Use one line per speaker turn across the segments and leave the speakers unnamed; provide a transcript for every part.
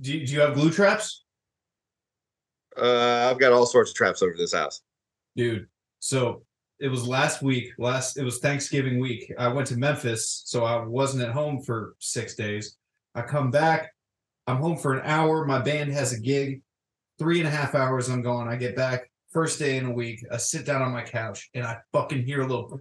Do you, do you have glue traps?
Uh, I've got all sorts of traps over this house.
dude. So it was last week. Last it was Thanksgiving week. I went to Memphis, so I wasn't at home for six days. I come back. I'm home for an hour. My band has a gig. Three and a half hours. I'm gone. I get back first day in a week. I sit down on my couch and I fucking hear a little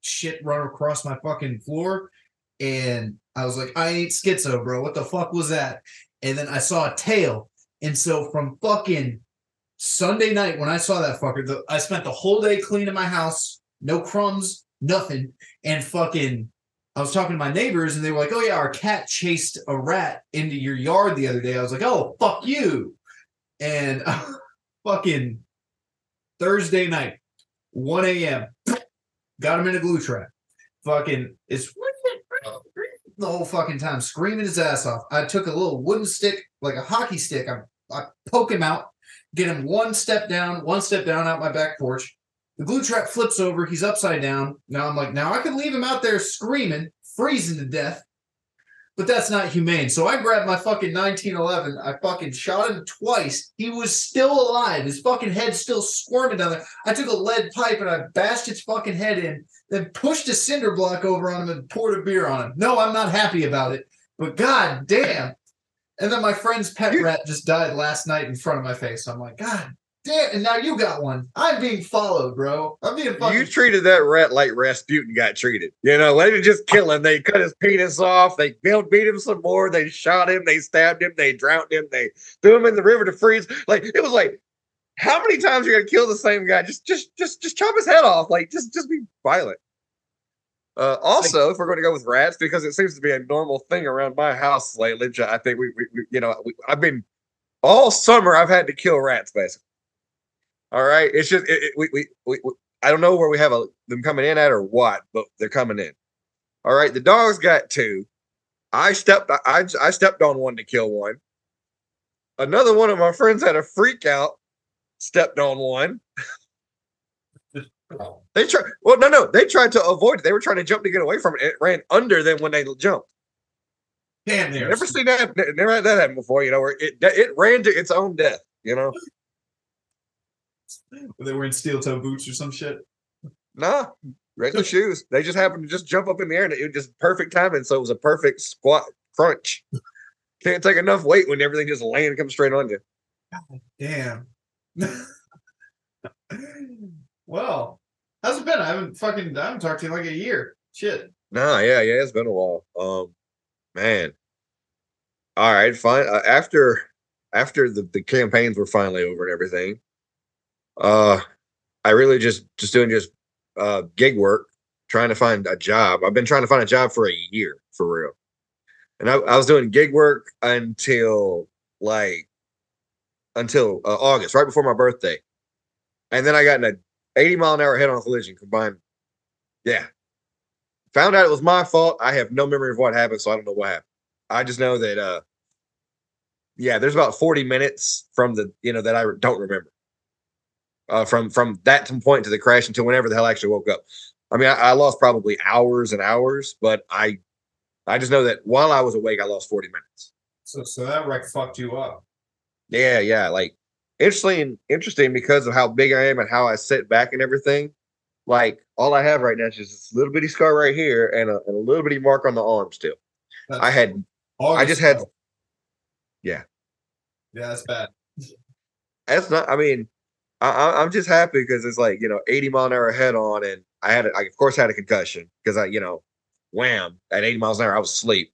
shit run across my fucking floor. And I was like, I ain't schizo, bro. What the fuck was that? And then I saw a tail. And so from fucking Sunday night when I saw that fucker, the, I spent the whole day cleaning my house, no crumbs, nothing, and fucking. I was talking to my neighbors and they were like, "Oh yeah, our cat chased a rat into your yard the other day." I was like, "Oh fuck you," and fucking Thursday night, one a.m. Got him in a glue trap. Fucking it's the whole fucking time screaming his ass off. I took a little wooden stick, like a hockey stick. I, I poke him out, get him one step down, one step down out my back porch. The glue trap flips over. He's upside down. Now I'm like, now I can leave him out there screaming, freezing to death, but that's not humane. So I grabbed my fucking 1911. I fucking shot him twice. He was still alive. His fucking head still squirming down there. I took a lead pipe and I bashed its fucking head in, then pushed a cinder block over on him and poured a beer on him. No, I'm not happy about it, but god damn. And then my friend's pet rat just died last night in front of my face. I'm like, God damn. And now you got one. I'm being followed, bro. I'm being fucking.
You treated that rat like Rasputin got treated. You know, they didn't just kill him. They cut his penis off. They beat him some more. They shot him. They stabbed him. They drowned him. They threw him in the river to freeze. Like it was like, how many times are you gonna kill the same guy? Just, just, just, just chop his head off. Like, just, just be violent. Uh, also, if we're going to go with rats, because it seems to be a normal thing around my house lately, I think we, we, we you know, we, I've been all summer. I've had to kill rats, basically. All right, it's just it, it, we, we, we, we, I don't know where we have a, them coming in at or what, but they're coming in. All right, the dogs got two. I stepped, I, I stepped on one to kill one. Another one of my friends had a freak out, stepped on one. They tried. Well, no, no. They tried to avoid it. They were trying to jump to get away from it. It ran under them when they jumped.
Damn, there.
Never seen that. Never had that happen before. You know, where it it ran to its own death. You know.
They were they wearing steel toe boots or some shit?
Nah, regular shoes. They just happened to just jump up in the air and it was just perfect timing. So it was a perfect squat crunch. Can't take enough weight when everything just land comes straight on you.
God Damn. well, how's it been? I haven't fucking I haven't talked to you like a year. Shit.
Nah, yeah, yeah, it's been a while. Um, man. All right, fine. Uh, after after the, the campaigns were finally over and everything, uh, I really just just doing just uh gig work, trying to find a job. I've been trying to find a job for a year for real, and I, I was doing gig work until like until uh, August, right before my birthday, and then I got in a 80 mile an hour head on collision combined. Yeah, found out it was my fault. I have no memory of what happened, so I don't know what happened. I just know that uh yeah, there's about 40 minutes from the you know that I don't remember. Uh from from that point to the crash until whenever the hell I actually woke up. I mean, I, I lost probably hours and hours, but I I just know that while I was awake, I lost 40 minutes.
So so that wreck fucked you up.
Yeah, yeah. Like interesting, interesting because of how big I am and how I sit back and everything. Like all I have right now is just this little bitty scar right here and a, and a little bitty mark on the arm still.
That's
I had I just had yeah.
Yeah, that's bad.
That's not. I mean, I, I, I'm just happy because it's like you know 80 mile an hour head on, and I had a- I of course had a concussion because I you know wham at 80 miles an hour I was asleep.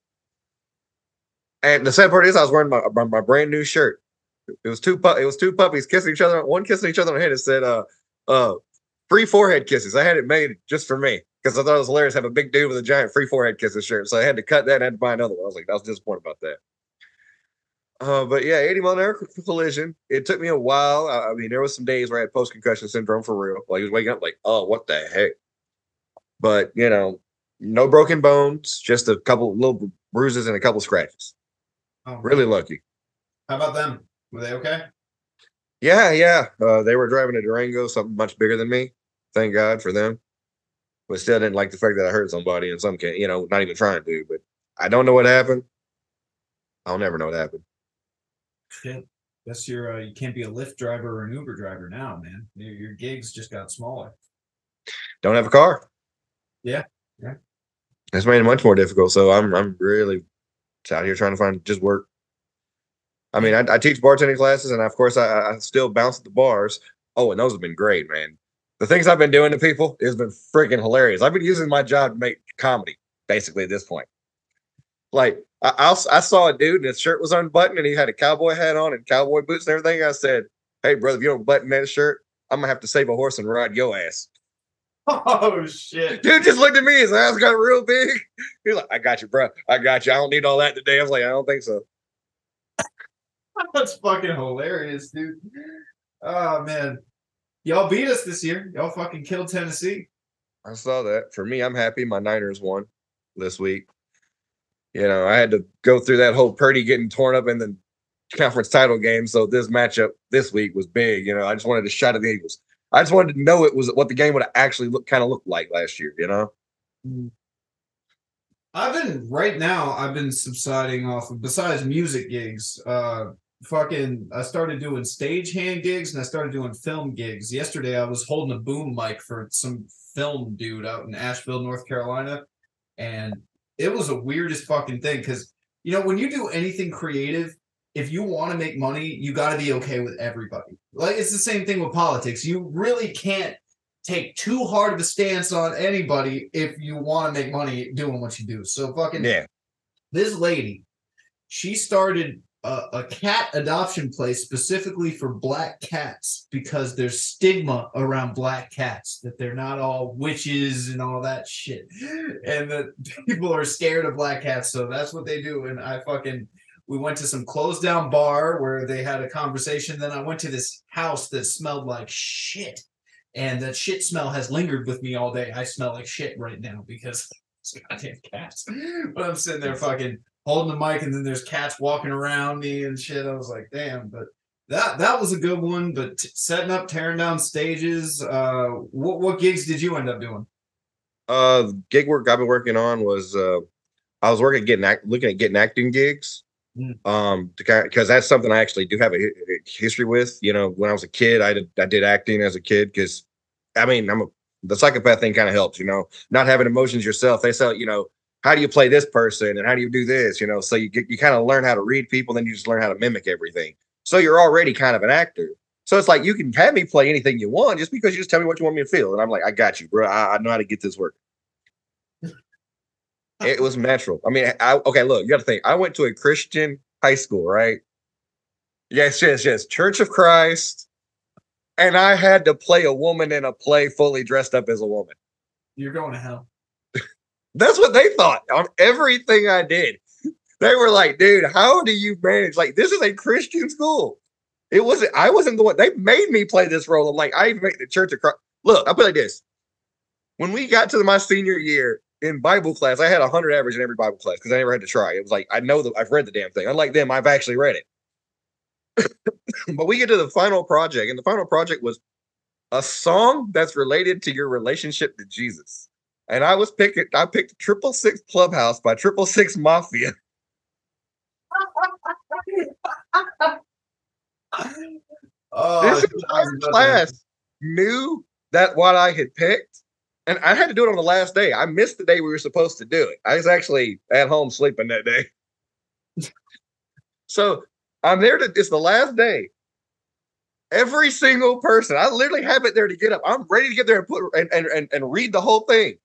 And the sad part is I was wearing my, my brand new shirt. It was two pu- it was two puppies kissing each other, one kissing each other on the head. It said uh uh free forehead kisses. I had it made just for me because I thought it was hilarious to have a big dude with a giant free forehead kisses shirt. So I had to cut that and had to buy another one. I was like, I was disappointed about that. Uh, but yeah, 80 mile an hour collision. It took me a while. I, I mean, there was some days where I had post concussion syndrome for real. Like, I was waking up like, oh, what the heck? But you know, no broken bones, just a couple little bruises and a couple scratches.
Oh,
Really lucky.
How about them? Were they okay?
Yeah, yeah. Uh, they were driving a Durango, something much bigger than me. Thank God for them. But still didn't like the fact that I hurt somebody in some case, you know, not even trying to. But I don't know what happened. I'll never know what happened.
Shit. That's your uh, you can't be a Lyft driver or an Uber driver now, man. Your, your gigs just got smaller.
Don't have a car.
Yeah, yeah.
It's made it much more difficult. So I'm I'm really out here trying to find just work. I mean, I, I teach bartending classes, and of course, I, I still bounce at the bars. Oh, and those have been great, man. The things I've been doing to people has been freaking hilarious. I've been using my job to make comedy, basically, at this point. Like, I, I, I saw a dude and his shirt was unbuttoned, and he had a cowboy hat on and cowboy boots and everything. I said, "Hey, brother, if you don't button that shirt, I'm gonna have to save a horse and ride your ass."
Oh shit!
Dude just looked at me. His ass got real big. He's like, "I got you, bro. I got you. I don't need all that today." I was like, "I don't think so."
That's fucking hilarious, dude. Oh man, y'all beat us this year. Y'all fucking killed Tennessee.
I saw that. For me, I'm happy. My Niners won this week. You know, I had to go through that whole Purdy getting torn up in the conference title game. So this matchup this week was big. You know, I just wanted to shot at the Eagles. I just wanted to know it was what the game would actually look kind of look like last year. You know.
Mm. I've been right now. I've been subsiding off of besides music gigs. Uh, fucking, I started doing stagehand gigs and I started doing film gigs. Yesterday, I was holding a boom mic for some film dude out in Asheville, North Carolina, and it was the weirdest fucking thing because you know when you do anything creative if you want to make money you got to be okay with everybody. Like it's the same thing with politics. You really can't take too hard of a stance on anybody if you want to make money doing what you do. So fucking
yeah.
this lady she started a, a, cat adoption place specifically for black cats because there's stigma around black cats that they're not all witches and all that shit. And that people are scared of black cats so that's what they do. And i fucking we went to some closed down bar where they had a conversation. Then i went to this house that smelled like shit. And that shit smell has lingered with me all day. I smell like shit right now because goddamn cats. But i'm sitting there fucking holding the mic, and then there's cats walking around me and shit. I was like, damn, but that that was a good one. But t- setting up, tearing down stages. Uh, what what gigs did you end up doing?
Uh, gig work I've been working on was uh, I was working getting act, looking at getting acting gigs. Mm. Um, because that's something I actually do have a, a, history with. You know, when I was a kid, I did I did acting as a kid because, I mean, I'm a the psychopath thing kind of helps. You know, not having emotions yourself. They say, you know, how do you play this person and how do you do this? You know, so you get you kind of learn how to read people, then you just learn how to mimic everything. So you're already kind of an actor. So it's like you can have me play anything you want just because you just tell me what you want me to feel. And I'm like, I got you, bro. I, I know how to get this work. it was natural. I mean, I, okay, look, you got to think. I went to a Christian high school, right? Yes, yes, yes. Church of Christ. And I had to play a woman in a play fully dressed up as a woman.
You're going to hell.
That's what they thought on everything I did. They were like, dude, how do you manage? Like, this is a Christian school. It wasn't, I wasn't the one. They made me play this role. I'm like, I even made the church across. Look, I'll put like this. When we got to my senior year in Bible class, I had a hundred average in every Bible class because I never had to try. It was like I know that I've read the damn thing. Unlike them, I've actually read it. but we get to the final project, and the final project was a song that's related to your relationship to Jesus and I was picking. I picked Triple Six Clubhouse by Triple Six Mafia. oh, this entire class knew that what I had picked, and I had to do it on the last day. I missed the day we were supposed to do it. I was actually at home sleeping that day. so I'm there to. It's the last day. Every single person, I literally have it there to get up. I'm ready to get there and put and and, and, and read the whole thing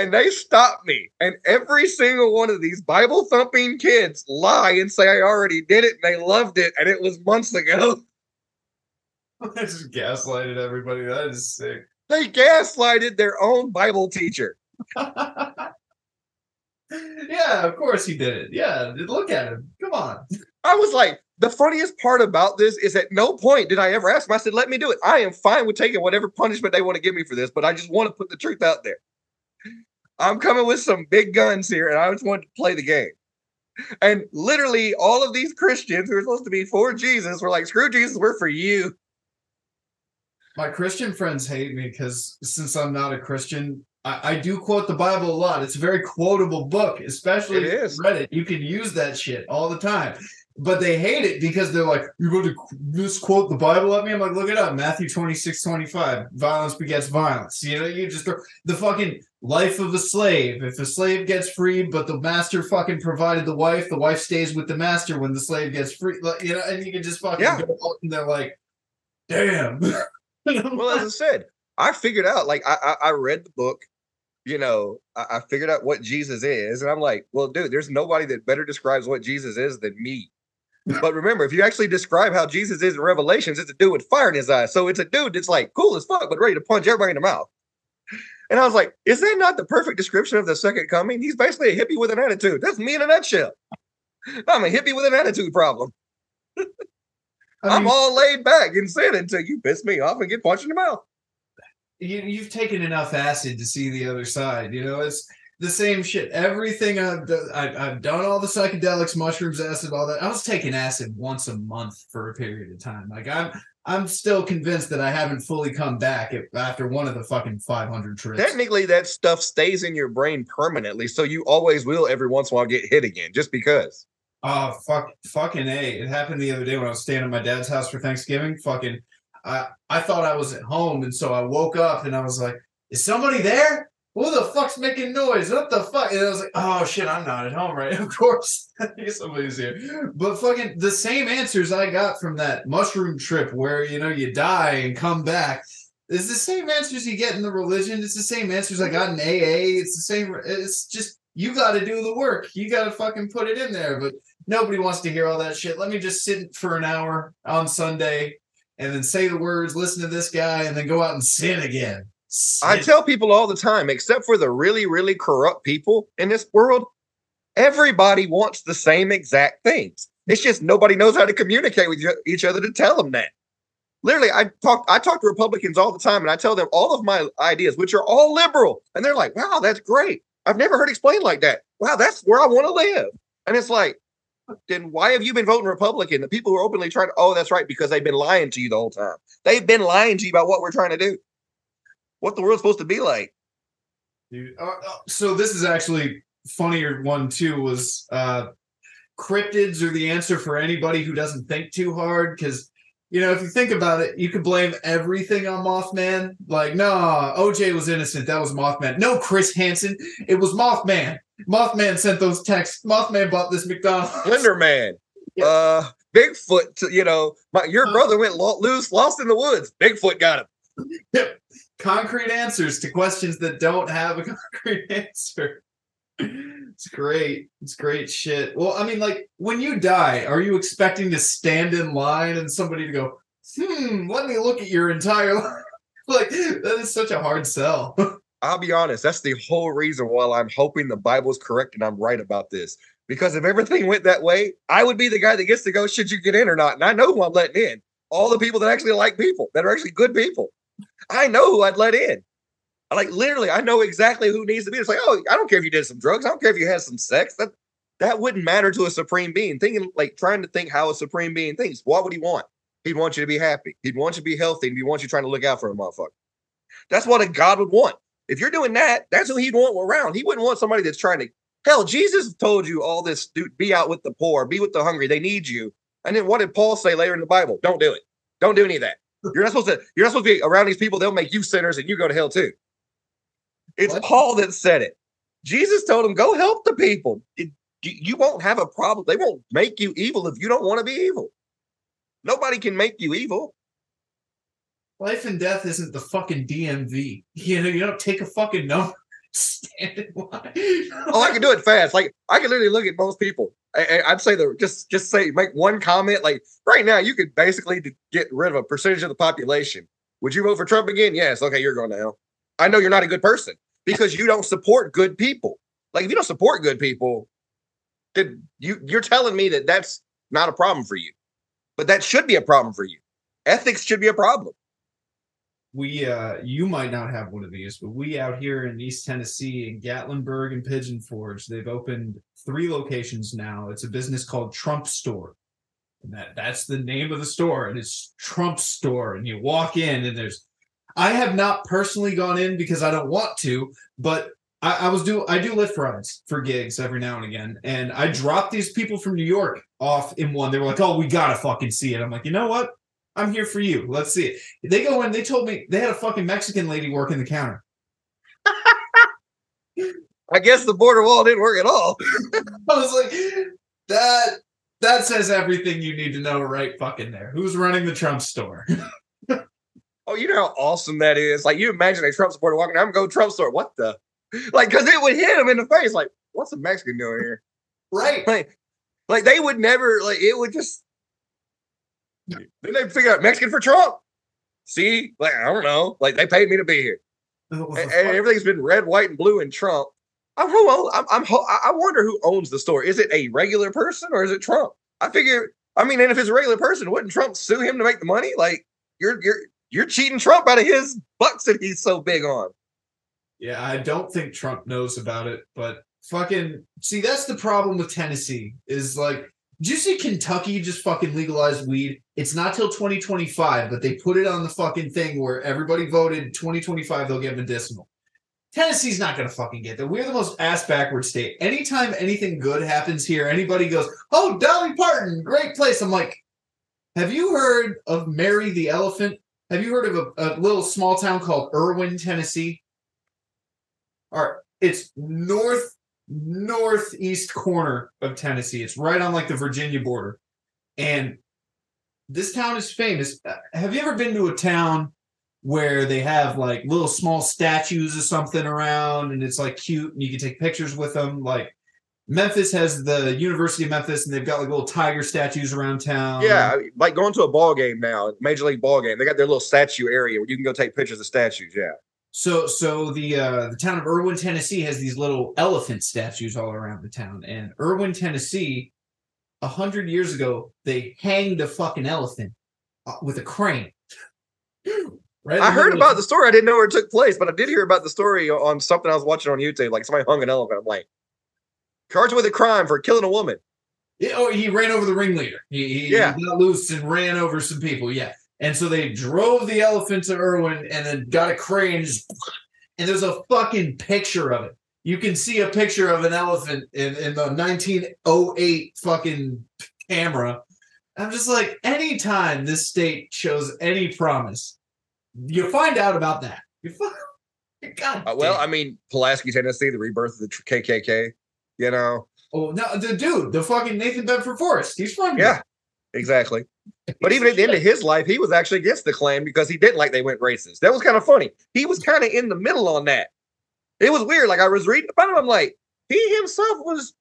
and they stopped me. And every single one of these Bible thumping kids lie and say I already did it and they loved it and it was months ago.
I just gaslighted everybody. That is sick.
They gaslighted their own Bible teacher.
yeah, of course he did it. Yeah, look at him. Come on.
I was like, the funniest part about this is at no point did I ever ask him. I said, let me do it. I am fine with taking whatever punishment they want to give me for this, but I just want to put the truth out there. I'm coming with some big guns here, and I just want to play the game. And literally, all of these Christians who are supposed to be for Jesus were like, "Screw Jesus, we're for you."
My Christian friends hate me because since I'm not a Christian, I, I do quote the Bible a lot. It's a very quotable book, especially
It
if you read it. You can use that shit all the time. But they hate it because they're like, you're going to qu- misquote the Bible at me? I'm like, look it up. Matthew 26, 25. Violence begets violence. You know, you just throw the fucking life of a slave. If a slave gets free, but the master fucking provided the wife, the wife stays with the master when the slave gets free. Like, You know, and you can just fucking
Yeah.
go out and they're like, damn.
well, as I said, I figured out. Like I, I, I read the book. You know, I, I figured out what Jesus is, and I'm like, well, dude, there's nobody that better describes what Jesus is than me. But remember, if you actually describe how Jesus is in Revelations, it's a dude with fire in his eyes. So it's a dude that's like cool as fuck, but ready to punch everybody in the mouth. And I was like, is that not the perfect description of the second coming? He's basically a hippie with an attitude. That's me in a nutshell. I'm a hippie with an attitude problem.
I
I'm
mean,
all laid back and sin until you piss me off and get punched in the mouth.
you, you've taken enough acid to see the other side. You know, it's the same shit. Everything I've done, I, I've done all the psychedelics, mushrooms, acid, all that. I was taking acid once a month for a period of time. Like I'm, I'm still convinced that I haven't fully come back after one of the fucking 500 trips.
Technically, that stuff stays in your brain permanently, so you always will every once in a while get hit again, just because.
Oh fuck, fucking a! It happened the other day when I was staying at my dad's house for Thanksgiving. Fucking, I I thought I was at home, and so I woke up and I was like, "Is somebody there? Who the fuck's making noise? What the fuck?" And I was like, "Oh shit, I'm not at home, right? Of course, somebody's here." But fucking the same answers I got from that mushroom trip, where you know you die and come back. It's the same answers you get in the religion. It's the same answers I got in AA. It's the same. It's just you got to do the work. You got to fucking put it in there. But nobody wants to hear all that shit. Let me just sit for an hour on Sunday and then say the words, listen to this guy, and then go out and sin again.
I tell people all the time, except for the really, really corrupt people in this world, everybody wants the same exact things. It's just nobody knows how to communicate with each- other to tell them that. Literally, I talk I talk to Republicans all the time, and I tell them all of my ideas, which are all liberal, and they're like, "Wow, that's great! I've never heard explained like that. Wow, that's where I want to live." And it's like, then why have you been voting Republican? The people who are openly trying to, oh, that's right, because they've been lying to you the whole time. They've been lying to you about what we're trying to do, what the world's supposed to be like.
Dude, uh, uh, so this is actually funnier one too was uh cryptids are the answer for anybody who doesn't think too hard because you know if you think about it you could blame everything on mothman like nah oj was innocent that was mothman no chris hansen it was mothman mothman sent those texts mothman bought this mcdonald's
Slender Man,
Yeah.
uh, Bigfoot. You know, my, your
Uh,
brother went lo- loose, lost in the woods. Bigfoot got him.
Concrete answers to questions that don't have a concrete answer. It's great. It's great shit. Well, I mean, like when you die, are you expecting to stand in line and somebody to go, hmm, let me look at your entire life? like that is such a hard sell.
I'll be honest. That's the whole reason why I'm hoping the Bible's correct and I'm right about this. Because if everything went that way, I would be the guy that gets to go. Should you get in or not? And I know who I'm letting in. All the people that actually like people, that are actually good people. I know who I'd let in. Like literally, I know exactly who needs to be. It's like, oh, I don't care if you did some drugs. I don't care if you had some sex. That that wouldn't matter to a supreme being. Thinking like trying to think how a supreme being thinks. What would he want? He'd want you to be happy. He'd want you to be healthy, and he wants you trying to look out for a motherfucker. That's what a God would want. If you're doing that, that's who he'd want around. He wouldn't want somebody that's trying to. Hell, Jesus told you all this. Dude, be out with the poor, be with the hungry. They need you. And then what did Paul say later in the Bible? Don't do it. Don't do any of that. You're not supposed to. You're not supposed to be around these people. They'll make you sinners, and you go to hell too. It's
What?
Paul that said it. Jesus told him, "Go help the people. It- you won't have a problem. They won't make you evil if you don't want to be evil. Nobody can make you evil.
Life and death isn't the fucking DMV. You know, you don't take a fucking number. Stand in line.
Oh, I can do it fast. Like I can literally look at most people. I, I'd say the just just say make one comment. Like right now, you could basically get rid of a percentage of the population. Would you vote for Trump again? Yes. Okay, you're going to hell. I know you're not a good person because you don't support good people. Like if you don't support good people, then you you're telling me that that's not a problem for you. But that should be a problem for you. Ethics should be a problem.
We uh you might not have one of these but we out here in east tennessee in gatlinburg and pigeon forge they've opened three locations now it's a business called trump store and that that's the name of the store and it's trump store and you walk in and there's I have not personally gone in because I don't want to, but I, I was do I do Lyft rides for gigs every now and again, and I dropped these people from New York off in one. They were like, "Oh, we gotta fucking see it." I'm like, you know what? I'm here for you. Let's see it. They go in. They told me they had a fucking Mexican lady working the counter.
I guess the border wall didn't work at all.
I was like, that that says everything you need to know right fucking there. Who's running the Trump store?
Oh, you know how awesome that is. Like you imagine a Trump supporter walking, I'm going to Trump store. What the? Like, because it would hit him in the face. Like, what's a Mexican doing here?
right.
Like, like they would never. Like it would just. Then they figure out Mexican for Trump. See, like I don't know. Like they paid me to be here, and, and everything's been red, white, and blue in Trump. I'm, who, I'm, I'm, I wonder who owns the store. Is it a regular person or is it Trump? I figure. I mean, and if it's a regular person, wouldn't Trump sue him to make the money? Like you're you're you're cheating Trump out of his bucks that he's so big on.
Yeah, I don't think Trump knows about it, but fucking see, that's the problem with Tennessee. Is like, did you see Kentucky just fucking legalized weed? It's not till 2025, but they put it on the fucking thing where everybody voted 2025 they'll get medicinal. Tennessee's not gonna fucking get that. We're the most ass backward state. Anytime anything good happens here, anybody goes, "Oh, Dolly Parton, great place." I'm like, have you heard of Mary the Elephant? Have you heard of a, a little small town called Erwin, Tennessee? All right, it's north northeast corner of Tennessee. It's right on like the Virginia border, and this town is famous. Have you ever been to a town where they have like little small statues or something around, and it's like cute, and you can take pictures with them, like Memphis has the University of Memphis, and they've got like little tiger statues around town.
Yeah, like going to a ball game now, Major League ball game. They got their little statue area where you can go take pictures of statues. Yeah.
So, so the uh, the town of Erwin, Tennessee, has these little elephant statues all around the town. And Erwin, Tennessee, a hundred years ago, they hanged a fucking elephant uh, with a crane.
right I heard about the story. I didn't know where it took place, but I did hear about the story on something I was watching on YouTube. Like somebody hung an elephant. I'm like, charged with a crime for killing a woman.
Yeah, oh, he ran over the ringleader. He, he, yeah. he got loose and ran over some people. Yeah. And so they drove the elephant to Erwin and then got a crane. And there's a fucking picture of it. You can see a picture of an elephant in, in the 1908 fucking camera. I'm just like, anytime this state shows any promise, you find out about that. You fuck.
God uh, well, I mean, Pulaski, Tennessee, the rebirth of the KKK you know.
Oh no, the dude, the fucking Nathan Bedford Forrest, he's from
here. Yeah, exactly. But even at the end of his life, he was actually against the Klan because he didn't like they went racist. That was kind of funny. He was kind of in the middle on that. It was weird. Like I was reading about him, I'm like, he himself was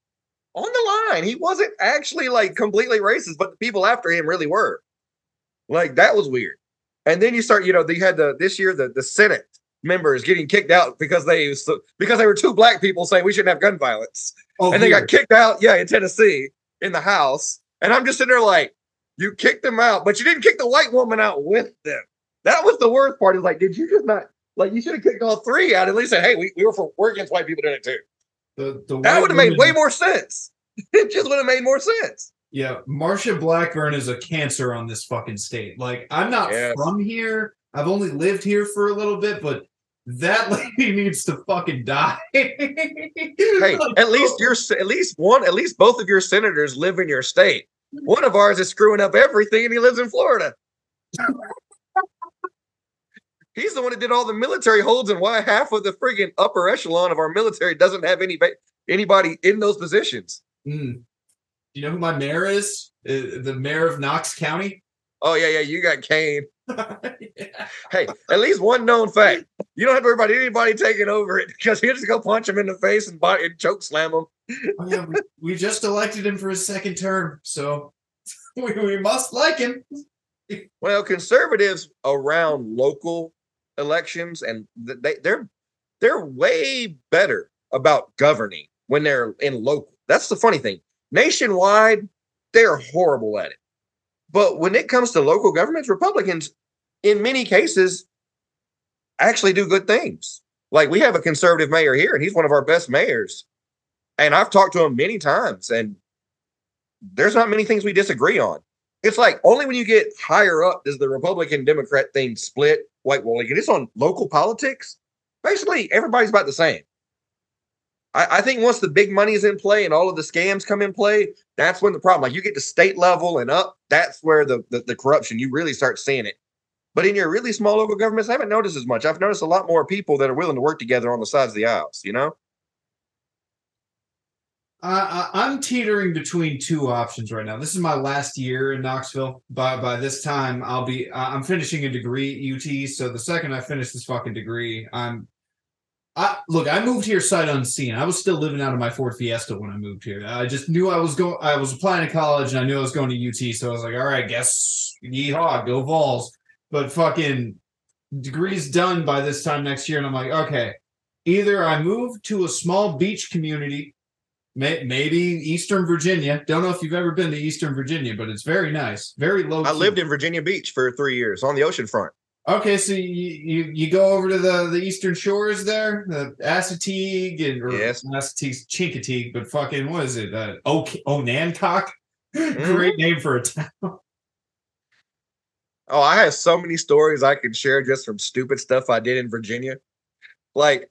on the line. He wasn't actually like completely racist, but the people after him really were. Like that was weird. And then you start, you know, they had the this year the the Senate members getting kicked out because they because they were two black people saying we shouldn't have gun violence. Oh, and they got kicked out, yeah, in Tennessee in the house. And I'm just sitting there like, you kicked them out, but you didn't kick the white woman out with them. That was the worst part. Is like, did you just not like you should have kicked all three out? At least said, hey, we, we were for we're against white people doing it too. The, the that would have made way more sense. it just would have made more sense.
Yeah, Marsha Blackburn is a cancer on this fucking state. Like, I'm not yes. from here. I've only lived here for a little bit, but that lady needs to fucking die.
hey, at least you're at least one, at least both of your senators live in your state. One of ours is screwing up everything, and he lives in Florida. He's the one that did all the military holds, and why half of the friggin' upper echelon of our military doesn't have any anybody in those positions.
Mm. You know who my mayor is? Uh, the mayor of Knox County.
Oh yeah, yeah. You got Kane. yeah. Hey, at least one known fact. You don't have to worry about anybody taking over it because you just go punch him in the face and, body, and choke slam him.
oh, yeah, we just elected him for his second term, so we, we must like him.
well, conservatives around local elections and they they're they're way better about governing when they're in local. That's the funny thing. Nationwide, they're horrible at it. But when it comes to local governments, Republicans, in many cases, actually do good things. Like we have a conservative mayor here, and he's one of our best mayors. And I've talked to him many times, and there's not many things we disagree on. it's like only when you get higher up does the Republican Democrat thing split. White well, like it's on local politics. Basically, everybody's about the same. I, I think once the big money is in play and all of the scams come in play, that's when the problem. Like you get to state level and up, that's where the, the, the corruption you really start seeing it. But in your really small local governments, I haven't noticed as much. I've noticed a lot more people that are willing to work together on the sides of the aisles. You know.
Uh, I'm teetering between two options right now. This is my last year in Knoxville. By by this time, I'll be uh, I'm finishing a degree at UT. So the second I finish this fucking degree, I'm. I look. I moved here sight unseen. I was still living out of my Ford Fiesta when I moved here. I just knew I was going. I was applying to college, and I knew I was going to UT. So I was like, all right, guess yeehaw, go Vols. But fucking degrees done by this time next year, and I'm like, okay, either I move to a small beach community May, maybe Eastern Virginia. Don't know if you've ever been to Eastern Virginia, but it's very nice, very low.
I lived in Virginia Beach for three years on the ocean front.
Okay, so you you, you go over to the, the eastern shores there, the Assateague and or
yes,
Assateague, Chincoteague, but fucking what is it? Uh, oh, Onancock. Mm-hmm. Great name for a town.
Oh, I have so many stories I can share just from stupid stuff I did in Virginia. Like,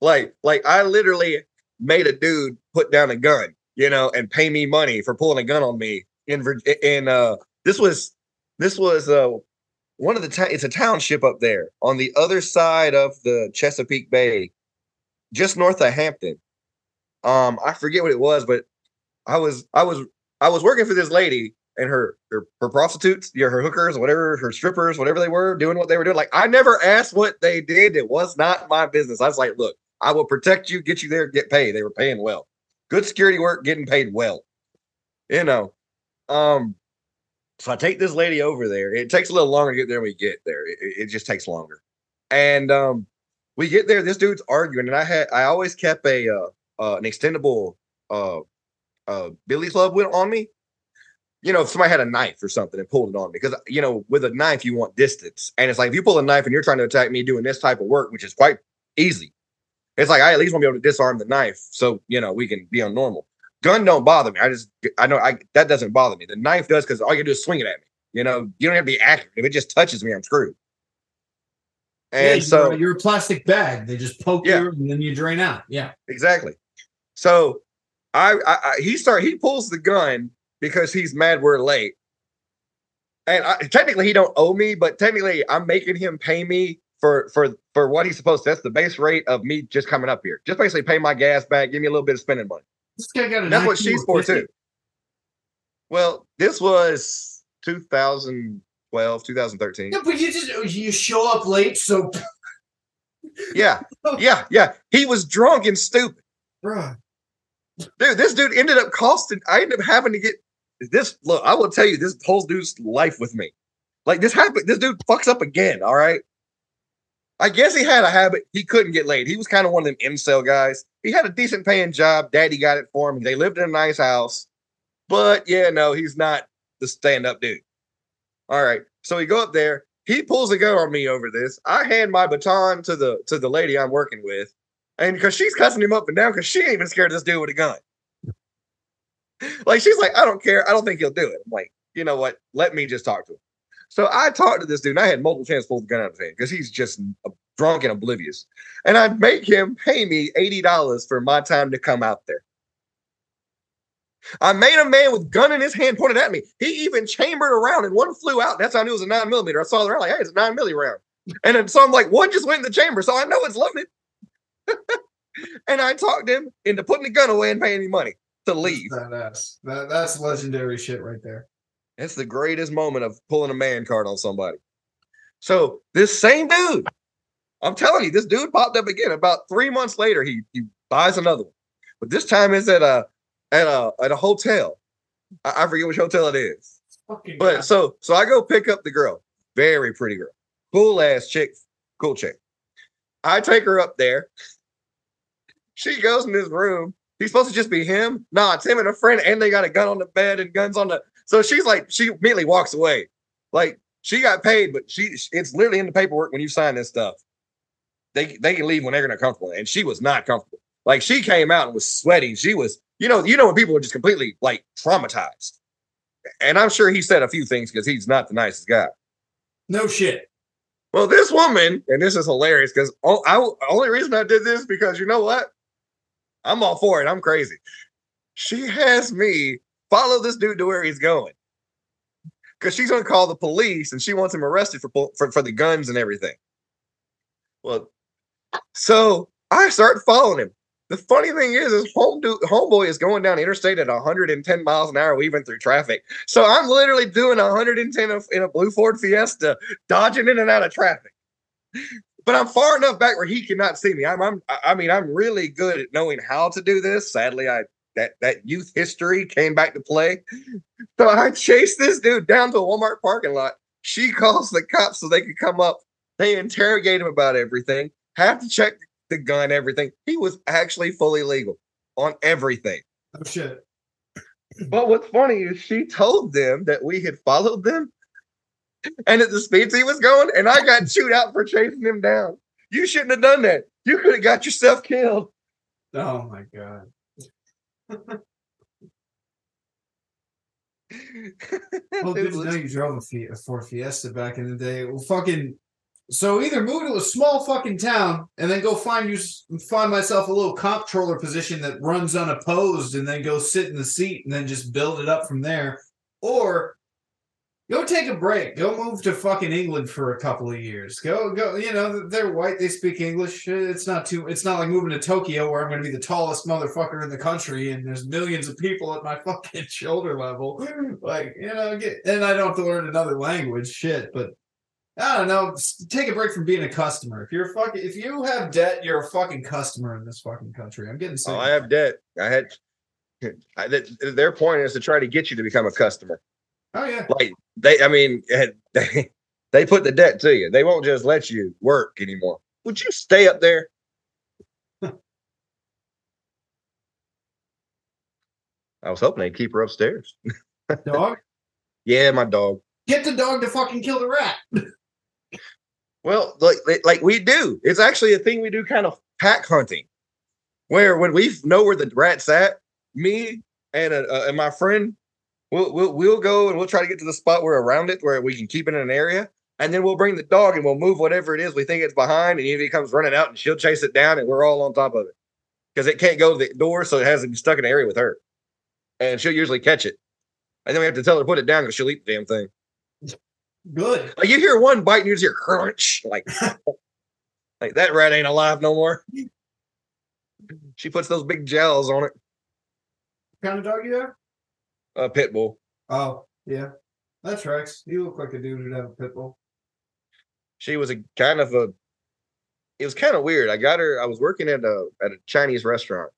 like, like I literally made a dude put down a gun, you know, and pay me money for pulling a gun on me in in uh this was this was uh one of the ta- it's a township up there on the other side of the Chesapeake Bay, just north of Hampton. Um, I forget what it was, but I was I was I was working for this lady and her her, her prostitutes, yeah, her hookers, whatever, her strippers, whatever they were, doing what they were doing. Like I never asked what they did. It was not my business. I was like, look, I will protect you, get you there, get paid. They were paying well. Good security work, getting paid well. You know. Um, so I take this lady over there. It takes a little longer to get there when we get there. It, it just takes longer. And um, we get there, this dude's arguing, and I had I always kept a uh, uh an extendable uh uh billy club on me. You know, if somebody had a knife or something and pulled it on me, because you know, with a knife you want distance, and it's like if you pull a knife and you're trying to attack me doing this type of work, which is quite easy, it's like I at least want to be able to disarm the knife so you know we can be on normal. Gun don't bother me. I just I know I that doesn't bother me. The knife does because all you do is swing it at me. You know, you don't have to be accurate. If it just touches me, I'm screwed.
And yeah, so you're, you're, a plastic bag. They just poke yeah. you and then you drain out. Yeah.
Exactly. So I, I, I he start he pulls the gun because he's mad we're late. And I, technically he don't owe me, but technically I'm making him pay me for for for what he's supposed to. That's the base rate of me just coming up here. Just basically pay my gas back, give me a little bit of spending money.
This guy got a
That's what she's for too. Well, this was 2012, 2013.
Yeah, but you just you show up late, so
yeah, yeah, yeah. He was drunk and stupid,
Bruh.
Dude, this dude ended up costing. I ended up having to get this. Look, I will tell you this whole dude's life with me. Like this happened. This dude fucks up again. All right. I guess he had a habit. He couldn't get laid. He was kind of one of them incel guys. He had a decent paying job. Daddy got it for him. They lived in a nice house. But yeah, no, he's not the stand up dude. All right. So we go up there. He pulls a gun on me over this. I hand my baton to the to the lady I'm working with. And because she's cussing him up and down because she ain't even scared of this dude with a gun. like she's like, I don't care. I don't think he'll do it. I'm like, you know what? Let me just talk to him. So I talked to this dude, and I had multiple chances to pull the gun out of his hand because he's just drunk and oblivious. And I'd make him pay me $80 for my time to come out there. I made a man with gun in his hand pointed at me. He even chambered around and one flew out. That's how I knew it was a nine millimeter. I saw the round like, hey, it's a nine milli round. And then so I'm like, one just went in the chamber, so I know it's loaded. and I talked him into putting the gun away and paying me money to leave.
That's that, that's legendary shit right there.
It's the greatest moment of pulling a man card on somebody. So this same dude, I'm telling you, this dude popped up again. About three months later, he he buys another one, but this time it's at a at a at a hotel. I, I forget which hotel it is. But God. so so I go pick up the girl, very pretty girl, cool ass chick, cool chick. I take her up there. She goes in this room. He's supposed to just be him. Nah, it's him and a friend, and they got a gun on the bed and guns on the so she's like, she immediately walks away. Like she got paid, but she it's literally in the paperwork when you sign this stuff. They they can leave when they're gonna comfortable. And she was not comfortable. Like she came out and was sweating. She was, you know, you know when people are just completely like traumatized. and I'm sure he said a few things because he's not the nicest guy.
No shit.
Well, this woman, and this is hilarious because oh, I only reason I did this because you know what? I'm all for it. I'm crazy. She has me follow this dude to where he's going because she's going to call the police and she wants him arrested for, for for the guns and everything. Well, so I start following him. The funny thing is, is home do, homeboy is going down interstate at 110 miles an hour, weaving through traffic. So I'm literally doing 110 in a blue Ford Fiesta, dodging in and out of traffic. But I'm far enough back where he cannot see me. I'm, I'm I mean, I'm really good at knowing how to do this. Sadly, I that that youth history came back to play. So I chased this dude down to a Walmart parking lot. She calls the cops so they could come up. They interrogate him about everything. Have to check the gun, everything. He was actually fully legal on everything.
Oh shit.
But what's funny is she told them that we had followed them and at the speeds he was going, and I got chewed out for chasing him down. You shouldn't have done that. You could have got yourself killed.
Oh my god. Well, to know you drove a Ford Fiesta back in the day. Well, fucking so either move to a small fucking town and then go find you find myself a little comptroller position that runs unopposed and then go sit in the seat and then just build it up from there. Or go take a break. Go move to fucking England for a couple of years. Go go, you know, they're white, they speak English. Uh, it's not too it's not like moving to Tokyo where I'm gonna be the tallest motherfucker in the country and there's millions of people at my fucking shoulder level. Like, you know, get, and I don't have to learn another language, shit, but I don't know. Take a break from being a customer. If you're fucking, if you have debt, you're a fucking customer in this fucking country. I'm getting oh, sick.
Oh, I have debt. I had. I, their point is to try to get you to become a customer.
Oh yeah.
Like they, I mean, they they put the debt to you. They won't just let you work anymore. Would you stay up there? I was hoping they'd keep her upstairs.
Dog?
yeah, my dog.
Get the dog to fucking kill the rat.
Well, like like we do. It's actually a thing we do, kind of pack hunting, where when we know where the rat's at, me and uh, and my friend, we'll, we'll we'll go and we'll try to get to the spot where around it where we can keep it in an area, and then we'll bring the dog and we'll move whatever it is we think it's behind, and if he comes running out, and she'll chase it down, and we're all on top of it because it can't go to the door, so it has to be stuck in the area with her, and she'll usually catch it, and then we have to tell her to put it down because she'll eat the damn thing.
Good.
Like you hear one bite and you just hear crunch. Like, like that rat ain't alive no more. She puts those big gels on it.
What kind of dog you have?
A pit bull.
Oh, yeah. That tracks. You look like a dude who'd have a pit bull.
She was a kind of a it was kind of weird. I got her, I was working at a at a Chinese restaurant.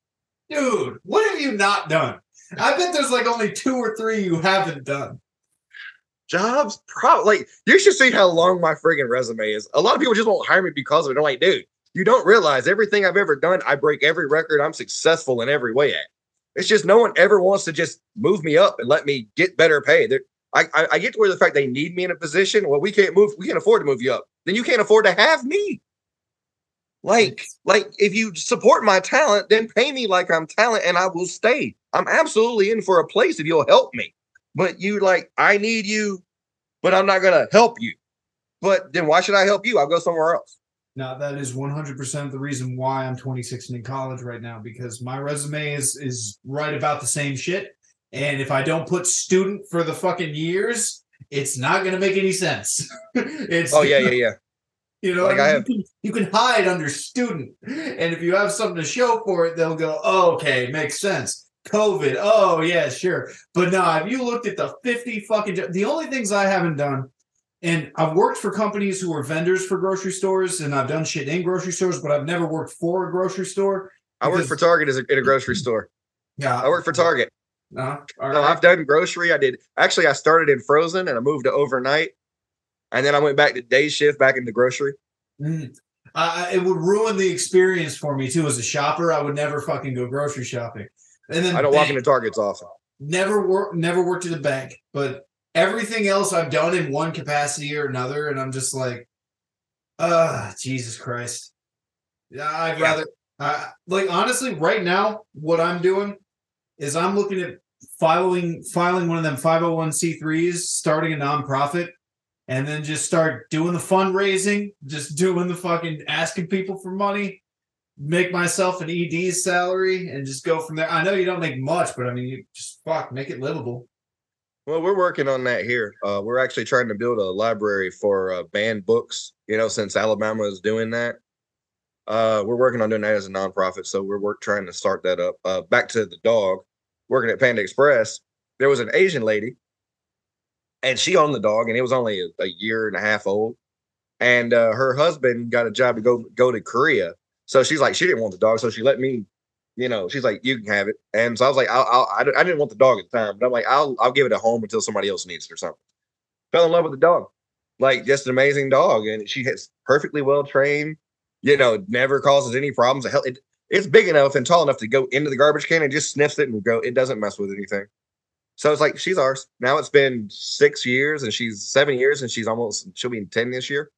Dude, what have you not done? I bet there's like only two or three you haven't done
jobs. Probably like you should see how long my friggin' resume is. A lot of people just won't hire me because of it. They're like, dude, you don't realize everything I've ever done, I break every record. I'm successful in every way at. It's just no one ever wants to just move me up and let me get better pay. I, I, I get to where the fact they need me in a position. Well, we can't move. We can't afford to move you up. Then you can't afford to have me. Like, like if you support my talent, then pay me like I'm talent, and I will stay. I'm absolutely in for a place if you'll help me but you like, I need you, but I'm not gonna help you. But then why should I help you? I'll go somewhere else.
Now that is 100% the reason why I'm 26 and in college right now because my resume is is right about the same shit. And if I don't put student for the fucking years, it's not going to make any sense. it's
oh yeah, yeah, yeah.
You know, like I, mean, have... you, can, you can hide under student, and if you have something to show for it, they'll go, oh, "Okay, makes sense." COVID. Oh yeah, sure. But now, have you looked at the 50 fucking the only things I haven't done, and I've worked for companies who are vendors for grocery stores, and I've done shit in grocery stores, but I've never worked for a grocery store.
I worked for Target as a, in a grocery store.
Yeah.
I worked for Target.
Uh,
no, I've done grocery. I did actually I started in frozen and I moved to overnight. And then I went back to day shift back into grocery.
Mm. Uh, it would ruin the experience for me too as a shopper. I would never fucking go grocery shopping. And then
I don't bank. walk into Targets often.
Never work, never worked at a bank, but everything else I've done in one capacity or another, and I'm just like, uh, Jesus Christ. Yeah, I'd rather, uh, like, honestly, right now, what I'm doing is I'm looking at filing filing one of them 501c3s, starting a nonprofit, and then just start doing the fundraising, just doing the fucking asking people for money, make myself an ED salary, and just go from there. I know you don't make much, but I mean, you just fuck make it livable.
Well, we're working on that here. Uh, we're actually trying to build a library for uh, banned books. You know, since Alabama is doing that, uh, we're working on doing that as a nonprofit. So we're work trying to start that up. Uh, back to the dog, working at Panda Express. There was an Asian lady, and she owned the dog, and it was only a, a year and a half old. And uh, her husband got a job to go go to Korea. So she's like, she didn't want the dog, so she let me you know, she's like, you can have it. And so I was like, I'll, I'll, I, I didn't want the dog at the time, but I'm like, I'll, I'll give it a home until somebody else needs it or something. Fell in love with the dog, like just an amazing dog, and she has perfectly well trained. You know, never causes any problems. It, it's big enough and tall enough to go into the garbage can and just sniffs it and go. It doesn't mess with anything. So it's like she's ours. Now it's been six years and she's seven years and she's almost she'll be ten this year.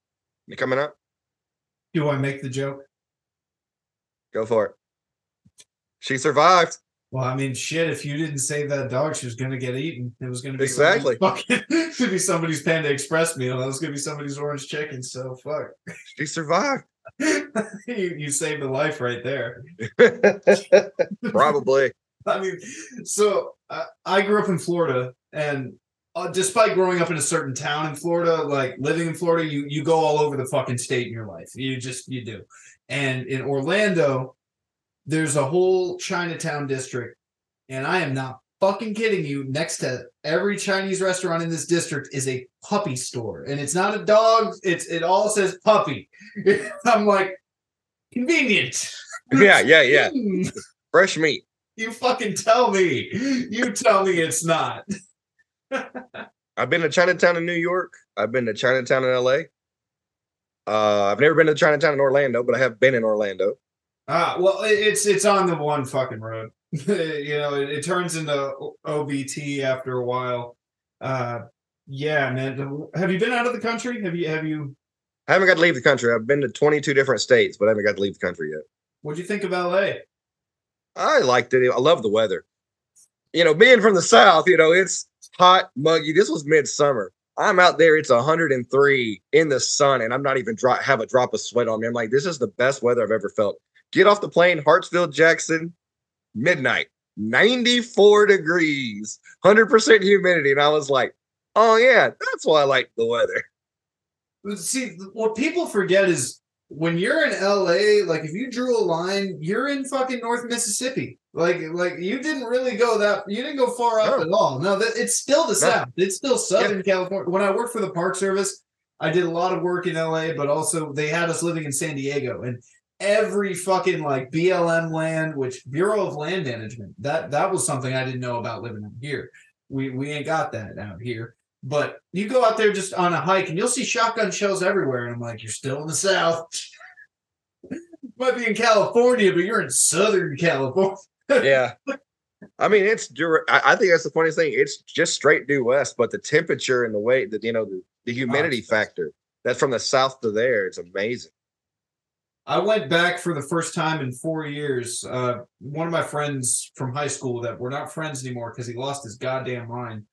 coming up?
Do I make the joke?
Go for it. She survived.
Well, I mean, shit. If you didn't save that dog, she was gonna get eaten. It was gonna be
exactly
fucking. It be somebody's Panda Express meal. It was gonna be somebody's orange chicken. So fuck.
She survived.
you, you saved a life right there.
Probably.
I mean, so uh, I grew up in Florida, and uh, despite growing up in a certain town in Florida, like living in Florida, you you go all over the fucking state in your life. You just you do. And in Orlando, there's a whole Chinatown district, and I am not fucking kidding you. Next to every Chinese restaurant in this district is a puppy store, and it's not a dog. It's it all says puppy. I'm like, convenient.
Yeah, yeah, yeah. Fresh meat.
You fucking tell me. You tell me it's not.
I've been to Chinatown in New York. I've been to Chinatown in LA. Uh, I've never been to Chinatown in Orlando, but I have been in Orlando.
Ah, well, it's it's on the one fucking road. you know, it, it, turns into OBT after a while. Uh, yeah, man. Have you been out of the country? Have you? Have you?
I haven't got to leave the country. I've been to 22 different states, but I haven't got to leave the country yet.
What'd you think of LA?
I liked it. I love the weather. You know, being from the South, you know, it's hot, muggy. This was midsummer. I'm out there. It's 103 in the sun, and I'm not even have a drop of sweat on me. I'm like, this is the best weather I've ever felt. Get off the plane, Hartsfield, Jackson, midnight, 94 degrees, 100% humidity. And I was like, oh, yeah, that's why I like the weather.
See, what people forget is when you're in LA, like if you drew a line, you're in fucking North Mississippi. Like, like you didn't really go that you didn't go far up no. at all. No, that it's still the no. South. It's still Southern yeah. California. When I worked for the Park Service, I did a lot of work in LA, but also they had us living in San Diego. And every fucking like BLM land, which Bureau of Land Management. That that was something I didn't know about living out here. We we ain't got that out here. But you go out there just on a hike and you'll see shotgun shells everywhere. And I'm like, you're still in the South. Might be in California, but you're in Southern California.
yeah. I mean, it's I think that's the funniest thing. It's just straight due west, but the temperature and the way that you know the, the oh, humidity oh, factor that's from the south to there, it's amazing.
I went back for the first time in four years. Uh, one of my friends from high school that we're not friends anymore because he lost his goddamn mind.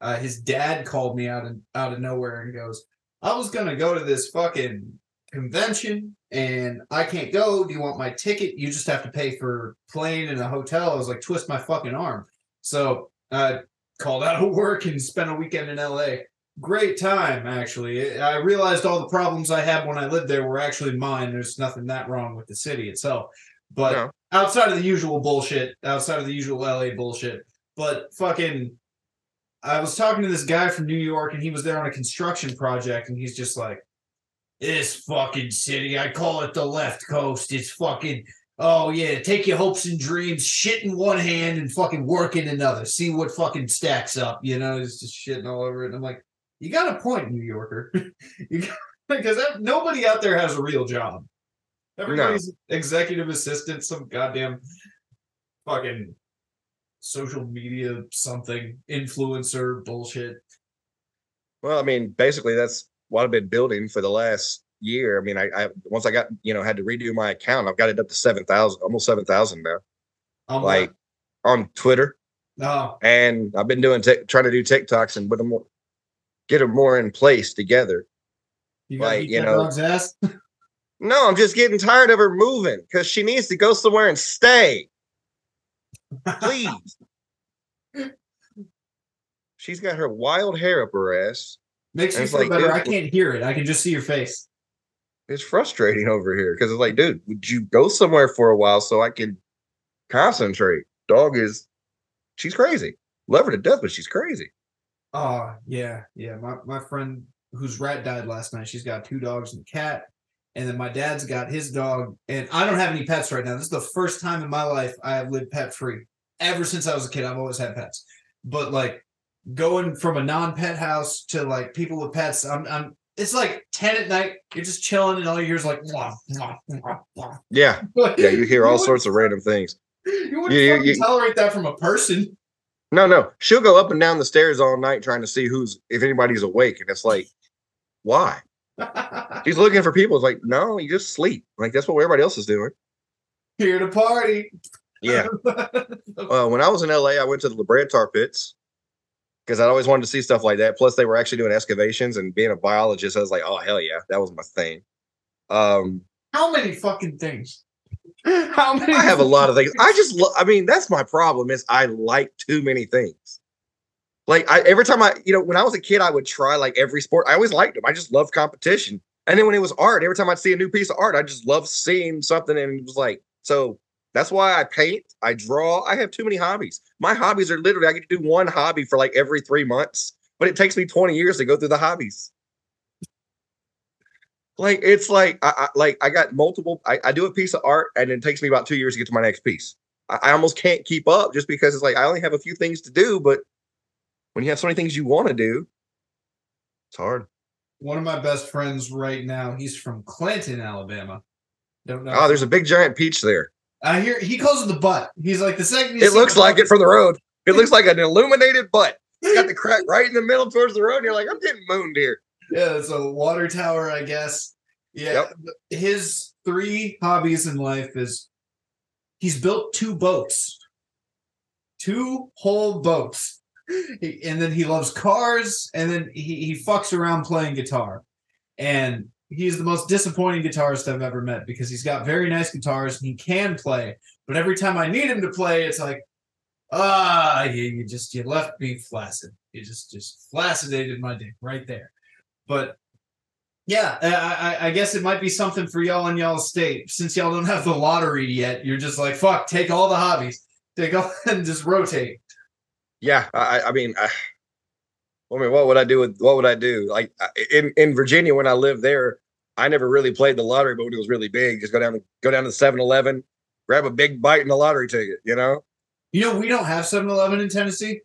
Uh, his dad called me out of out of nowhere and goes, "I was gonna go to this fucking convention and I can't go. Do you want my ticket? You just have to pay for plane and a hotel." I was like, "Twist my fucking arm." So uh, called out of work and spent a weekend in L.A great time actually i realized all the problems i had when i lived there were actually mine there's nothing that wrong with the city itself but no. outside of the usual bullshit outside of the usual la bullshit but fucking i was talking to this guy from new york and he was there on a construction project and he's just like this fucking city i call it the left coast it's fucking Oh yeah, take your hopes and dreams, shit in one hand and fucking work in another. See what fucking stacks up. You know, it's just shitting all over it. And I'm like, you got a point, New Yorker. because nobody out there has a real job. Everybody's no. executive assistant, some goddamn fucking social media something influencer bullshit.
Well, I mean, basically that's what I've been building for the last year. I mean, I, I once I got you know had to redo my account, I've got it up to seven thousand, almost seven thousand now. Um, like on Twitter.
No,
and I've been doing tic- trying to do TikToks and put them more, get them more in place together.
you
Like, you know-
dog's ass.
No, I'm just getting tired of her moving because she needs to go somewhere and stay. Please. She's got her wild hair up her ass.
Makes me feel
like,
better.
dude,
I can't hear it. I can just see your face.
It's frustrating over here because it's like, dude, would you go somewhere for a while so I can concentrate? Dog is, she's crazy. Love her to death, but she's crazy.
Oh yeah, yeah. My my friend whose rat died last night. She's got two dogs and a cat, and then my dad's got his dog. And I don't have any pets right now. This is the first time in my life I have lived pet free. Ever since I was a kid, I've always had pets. But like going from a non-pet house to like people with pets, I'm I'm. It's like ten at night. You're just chilling, and all you hear is like.
Yeah. Yeah. You hear all sorts of random things.
You wouldn't
You- you-
tolerate that from a person.
No, no. She'll go up and down the stairs all night trying to see who's, if anybody's awake. And it's like, why? She's looking for people. It's like, no, you just sleep. Like, that's what everybody else is doing.
Here to party.
Yeah. Uh, when I was in LA, I went to the La Brea tar pits because I'd always wanted to see stuff like that. Plus, they were actually doing excavations and being a biologist, I was like, oh hell yeah, that was my thing. Um,
How many fucking things? How many?
I have a lot of things. I just, lo- I mean, that's my problem is I like too many things. Like I, every time I, you know, when I was a kid, I would try like every sport. I always liked them. I just loved competition. And then when it was art, every time I'd see a new piece of art, I just loved seeing something. And it was like, so that's why I paint, I draw. I have too many hobbies. My hobbies are literally, I get to do one hobby for like every three months, but it takes me 20 years to go through the hobbies. Like it's like I, I like I got multiple. I, I do a piece of art and it takes me about two years to get to my next piece. I, I almost can't keep up just because it's like I only have a few things to do, but when you have so many things you want to do, it's hard.
One of my best friends right now. He's from Clinton, Alabama. Don't know.
Oh, there's a big giant peach there.
I hear he calls it the butt. He's like the second. you
It looks like it from the road. It looks like an illuminated butt. It's got the crack right in the middle towards the road. And you're like, I'm getting mooned here.
Yeah, it's a water tower, I guess. Yeah. His three hobbies in life is he's built two boats, two whole boats. And then he loves cars, and then he, he fucks around playing guitar. And he's the most disappointing guitarist I've ever met because he's got very nice guitars and he can play. But every time I need him to play, it's like, ah, you, you just you left me flaccid. You just just flaccidated my dick right there. But yeah, I, I, guess it might be something for y'all in y'all state. Since y'all don't have the lottery yet, you're just like, fuck, take all the hobbies, take all and just rotate.
Yeah, I, I mean, I, I mean, what would I do with what would I do? Like in in Virginia when I lived there, I never really played the lottery, but when it was really big, just go down go down to 7-Eleven, grab a big bite in the lottery ticket. You know,
You know, we don't have 7 Eleven in Tennessee.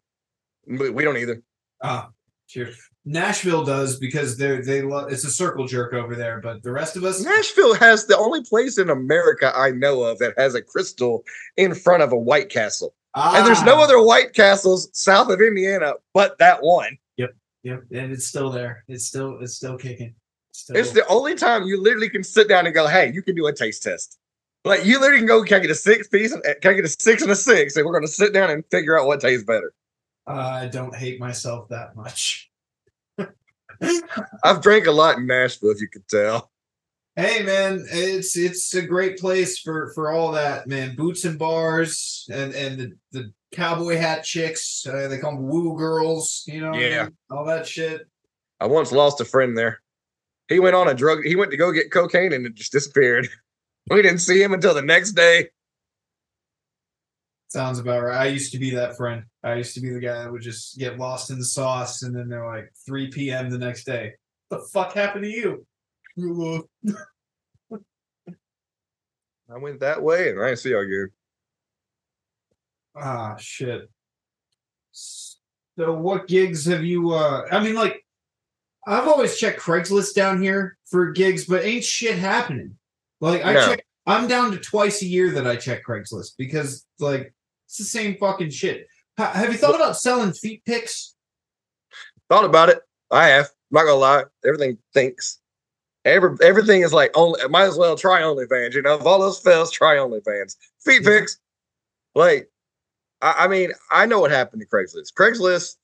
we, we don't either.
Ah, cheers. Nashville does because they're they love it's a circle jerk over there, but the rest of us,
Nashville has the only place in America I know of that has a crystal in front of a White Castle, and there's no
Ah,
other White Castles south of Indiana but that one.
Yep, Yep. and it's still there. It's still it's still kicking. Still,
It's the only time you literally can sit down and go, "Hey, you can do a taste test." Like you literally can go, "Can I get a six piece? Can I get a six and a six? And we're going to sit down and figure out what tastes better.
I don't hate myself that much.
I've drank a lot in Nashville, if you could tell.
Hey man, it's it's a great place for for all that man. Boots and bars and and the the cowboy hat chicks. Uh, they call them woo girls. You know,
Yeah.
mean? all that shit.
I once lost a friend there. He went on a drug. He went to go get cocaine and it just disappeared. We didn't see him until the next day.
Sounds about right. I used to be that friend. I used to be the guy that would just get lost in the sauce, and then they're like 3 p.m. the next day. What the fuck happened to you?
I went that way and I didn't see you again.
Ah, shit. So, what gigs have you? uh I mean, like, I've always checked Craigslist down here for gigs, but ain't shit happening. Like, I
No.
check. I'm down to twice a year that I check Craigslist because, like, it's the same fucking shit. Have you thought about selling feet pics?
Thought about it. I have. I'm not gonna lie. Everything thinks. Every everything is like only. Might as well try OnlyFans. You know, if all those fails, try OnlyFans. Feet
Yeah.
pics. Like I, I mean, I know what happened to Craigslist. Craigslist,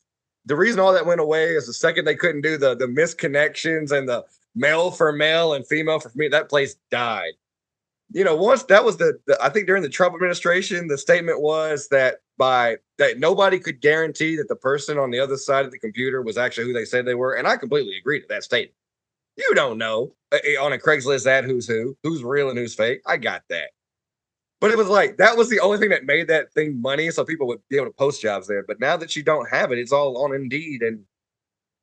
the reason all that went away is the second they couldn't do the the misconnections and the male for male and female for female, that place died. You know, once that was the, the I think during the Trump administration, the statement was that by that nobody could guarantee that the person on the other side of the computer was actually who they said they were, and I completely agree to that statement. You don't know uh, uh, on a Craigslist ad who's who, who's real and who's fake. I got that. But it was like that was the only thing that made that thing money, so people would be able to post jobs there. But now that you don't have it, it's all on Indeed, and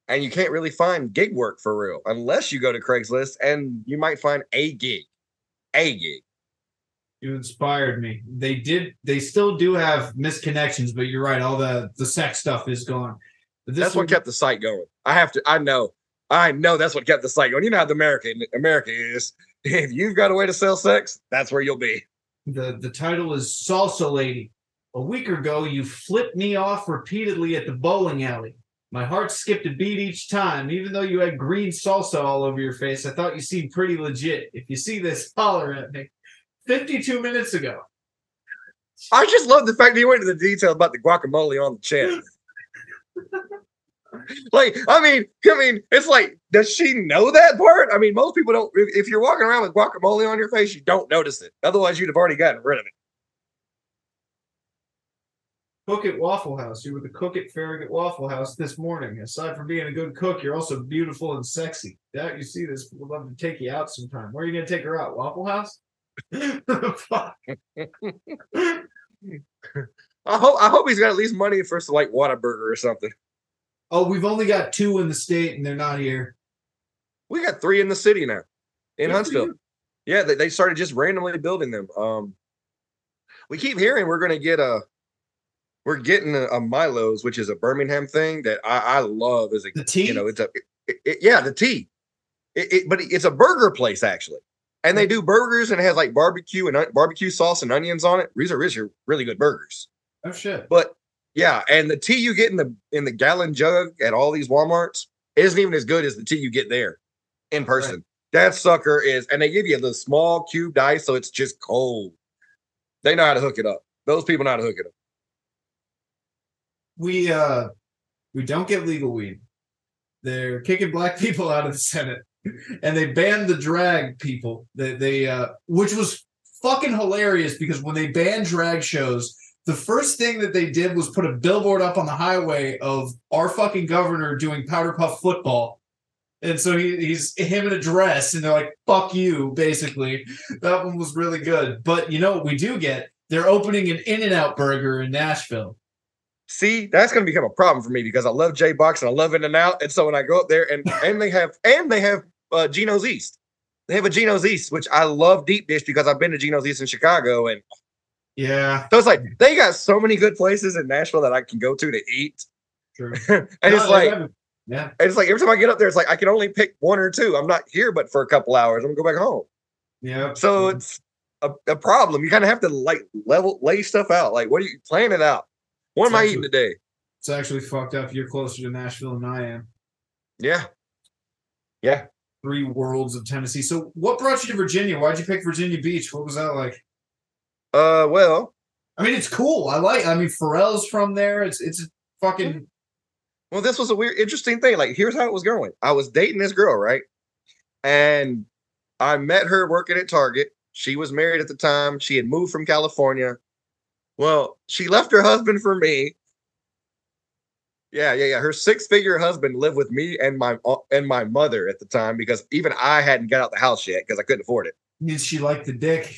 and you can't really find gig work for real unless you go to Craigslist, and you might find a gig, a gig.
You inspired me. They did. They still do have misconnections, but you're right. All the the sex stuff is gone.
That's what kept the site going. I have to. I know. I know that's what kept the site going. You know how the American America is. If you've got a way to sell sex, that's where you'll be.
The the title is Salsa Lady. A week ago, you flipped me off repeatedly at the bowling alley. My heart skipped a beat each time, even though you had green salsa all over your face. I thought you seemed pretty legit. If you see this, holler at me. 52 minutes ago.
I just love the fact that you went into the detail about the guacamole on the chest. like, I mean, I mean, it's like, does she know that part? I mean, most people don't. If, if, you're walking around with guacamole on your face, you don't notice it. Otherwise, you'd have already gotten rid of it.
Cook at Waffle House. You were the cook at Farragut Waffle House this morning. Aside from being a good cook, you're also beautiful and sexy. That you see this, We'd love to take you out sometime. Where are you gonna take her out? Waffle House? Fuck.
I hope I hope he's got at least money for some like Whataburger or something.
Oh, we've only got two in the state and they're not here.
We got three in the city now. In Good Huntsville. Yeah, they, they started just randomly building them. Um we keep hearing we're gonna get a we're getting a, a Milo's, which is a Birmingham thing that I, I love as a
the tea.
You know, it's a it, it, yeah, the tea. It, but it's a burger place actually, and they mm. do burgers and it has like barbecue and uh, barbecue sauce and onions on it. These are really, really good burgers.
Oh shit!
But yeah, and the tea you get in the in the gallon jug at all these WalMarts isn't even as good as the tea you get there in person. Right. That sucker is, and they give you the small cubed ice, so it's just cold. They know how to hook it up. Those people know how to hook it up
we uh we don't get legal weed. They're kicking black people out of the Senate, and they banned the drag people. They they uh, which was fucking hilarious because when they banned drag shows, the first thing that they did was put a billboard up on the highway of our fucking governor doing powder puff football. And so he, he's him in a dress, and they're like, fuck you, basically. That one was really good. But you know what we do get? They're opening an In N Out burger in Nashville.
See, that's going to become a problem for me because I love J Box and I love In and Out, and so when I go up there and and they have and they have uh, Geno's East, they have a Geno's East, which I love deep dish because I've been to Geno's East in Chicago, and
yeah,
so it's like they got so many good places in Nashville that I can go to to eat.
True.
and no, it's like, yeah, and it's like every time I get up there, it's like I can only pick one or two. I'm not here, but for a couple hours, I'm gonna go back home.
Yeah.
So it's a, a problem. You kind of have to like level lay stuff out. Like, what are you plan it out? What it's am actually, I eating today?
It's actually fucked up. You're closer to Nashville than I am.
Yeah. Yeah.
Three worlds of Tennessee. So what brought you to Virginia? Why'd you pick Virginia Beach? What was that like?
Uh well.
I mean, it's cool. I like I mean Pharrell's from there. It's it's fucking
well, this was a weird, interesting thing. Like, here's how it was going. I was dating this girl, right? And I met her working at Target. She was married at the time. She had moved from California. Well, she left her husband for me. Yeah, yeah, yeah. Her six-figure husband lived with me and my uh, and my mother at the time because even I hadn't got out the house yet because I couldn't afford it.
Did she like the dick?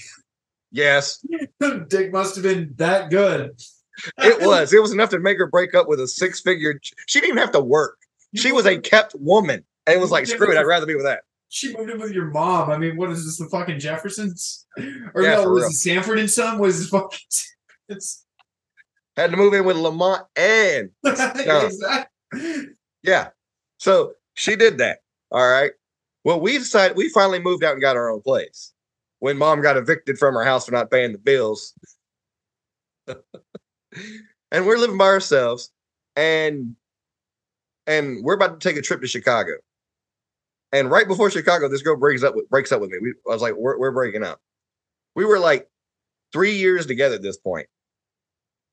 Yes.
dick must have been that good.
it was. It was enough to make her break up with a six-figure. She didn't even have to work. She was a kept woman, and it was like, screw it. I'd rather be with that.
She moved in with your mom. I mean, what is this? The fucking Jeffersons? Or yeah, no, was real. it Sanford and Son? Was this fucking?
It's had to move in with Lamont and exactly. yeah. So she did that. All right. Well, we decided we finally moved out and got our own place when mom got evicted from her house for not paying the bills. and we're living by ourselves and and we're about to take a trip to Chicago. And right before Chicago, this girl breaks up with breaks up with me. We, I was like, we're, we're breaking up. We were like three years together at this point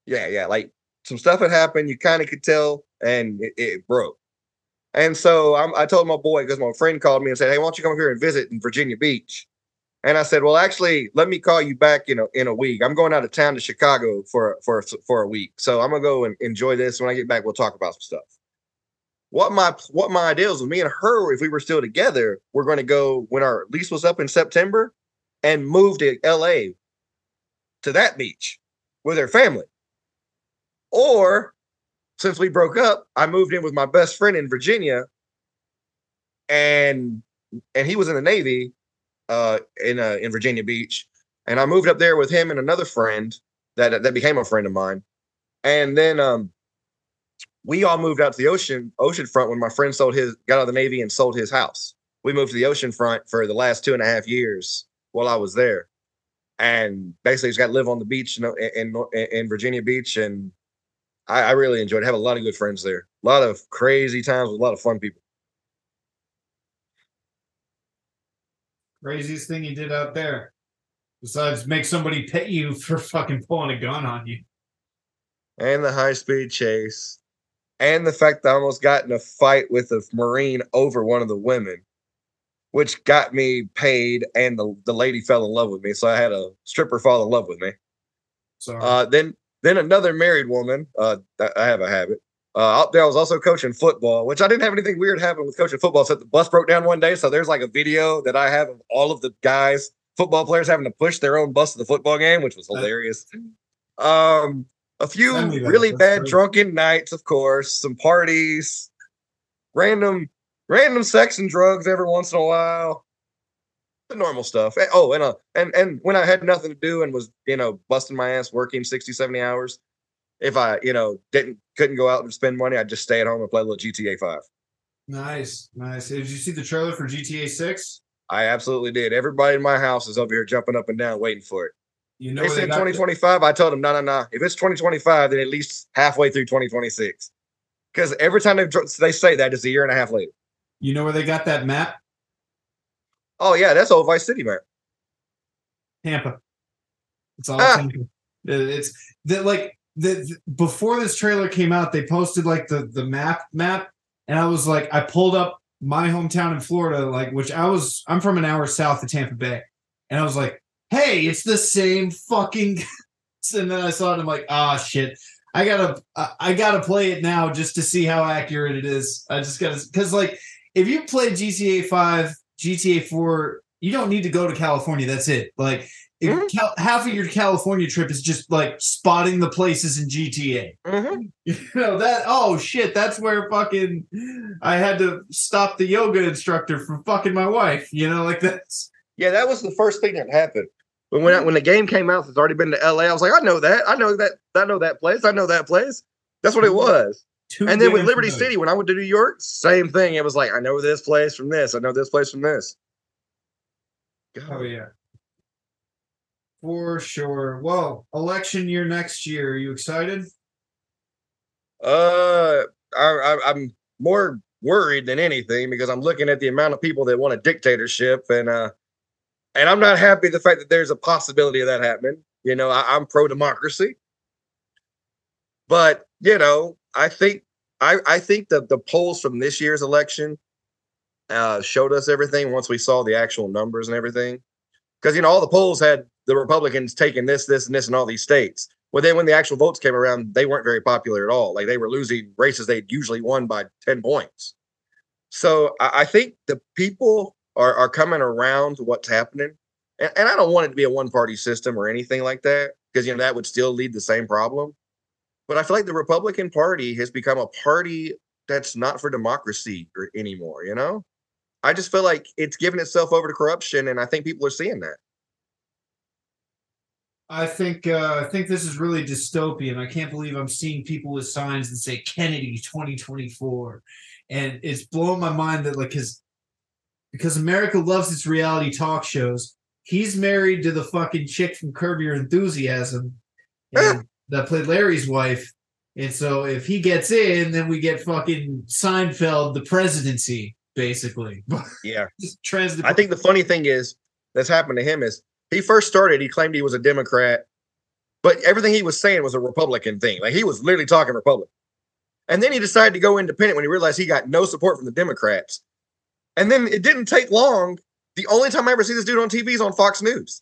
Yeah, yeah. Like some stuff had happened. You kind of could tell, and it, it broke. And so I'm, I told my boy because my friend called me and said, "Hey, why don't you come here and visit in Virginia Beach?" And I said, "Well, actually, let me call you back in a in a week. I'm going out of town to Chicago for for for a week, so I'm gonna go and enjoy this. When I get back, we'll talk about some stuff." What my what my idea was me and her, if we were still together, we're going to go when our lease was up in September, and move to L.A. to that beach with her family. Or since we broke up, I moved in with my best friend in Virginia, and and he was in the Navy, uh, in uh, in Virginia Beach, and I moved up there with him and another friend that that became a friend of mine, and then um, we all moved out to the ocean ocean front when my friend sold his got out of the Navy and sold his house. We moved to the ocean front for the last two and a half years while I was there, and basically just got to live on the beach in in, in Virginia Beach and I, I really enjoyed. It. I have a lot of good friends there. A lot of crazy times with a lot of fun people.
Craziest thing you did out there, besides make somebody pay you for fucking pulling a gun on you,
and the high speed chase, and the fact that I almost got in a fight with a marine over one of the women, which got me paid, and the the lady fell in love with me. So I had a stripper fall in love with me. So uh, then then another married woman. Uh, I have a habit. Uh, there, I was also coaching football, which I didn't have anything weird happen with coaching football. So the bus broke down one day. So there's like a video that I have of all of the guys, football players, having to push their own bus to the football game, which was hilarious. Um, a few really bad drunken nights, of course, some parties, random, random sex and drugs every once in a while the normal stuff. Oh, and uh, and and when I had nothing to do and was you know busting my ass working 60, 70 hours, if I you know didn't couldn't go out and spend money, I'd just stay at home and play a little GTA Five.
Nice, nice. Did you see the trailer for GTA Six?
I absolutely did. Everybody in my house is over here jumping up and down waiting for it. You know, they said 2025. I told them, no, no, no. If it's 2025, then at least halfway through 2026. Because every time they they say that, it's a year and a half later.
You know where they got that map?
Oh yeah, that's old Vice City, man.
Tampa. It's all ah. Tampa. It's that like the, before this trailer came out, they posted like the the map map, and I was like, I pulled up my hometown in Florida, like which I was I'm from an hour south of Tampa Bay, and I was like, hey, it's the same fucking. and then I saw it, I'm like, ah, oh, shit. I gotta, I gotta play it now just to see how accurate it is. I just gotta, because like, if you play GTA Five GTA 4, you don't need to go to California. That's it. Like mm-hmm. Cal- half of your California trip is just like spotting the places in GTA. Mm-hmm. You know that? Oh shit! That's where fucking I had to stop the yoga instructor from fucking my wife. You know, like that's.
Yeah, that was the first thing that happened. When when, I, when the game came out, it's already been to LA. I was like, I know that. I know that. I know that place. I know that place. That's what it was. Too and then with Liberty City, when I went to New York, same thing. It was like I know this place from this. I know this place from this.
God. Oh yeah, for sure. Well, election year next year. Are you excited?
Uh, I, I, I'm more worried than anything because I'm looking at the amount of people that want a dictatorship, and uh, and I'm not happy the fact that there's a possibility of that happening. You know, I, I'm pro democracy, but you know, I think I, I think that the polls from this year's election uh, showed us everything once we saw the actual numbers and everything. Because you know all the polls had the Republicans taking this, this, and this in all these states. Well, then when the actual votes came around, they weren't very popular at all. Like they were losing races they'd usually won by ten points. So I, I think the people are are coming around to what's happening, and, and I don't want it to be a one party system or anything like that because you know that would still lead the same problem. But I feel like the Republican Party has become a party that's not for democracy anymore, you know? I just feel like it's given itself over to corruption, and I think people are seeing that.
I think uh, I think this is really dystopian. I can't believe I'm seeing people with signs that say Kennedy 2024, and it's blowing my mind that like his because America loves its reality talk shows. He's married to the fucking chick from Curb Your Enthusiasm, and that played Larry's wife. And so if he gets in, then we get fucking Seinfeld, the presidency, basically.
Yeah. trans- I think the funny thing is that's happened to him is he first started, he claimed he was a Democrat. but everything he was saying was a Republican thing. Like he was literally talking Republican. And then he decided to go independent when he realized he got no support from the Democrats. And then it didn't take long. The only time I ever see this dude on TV is on Fox News.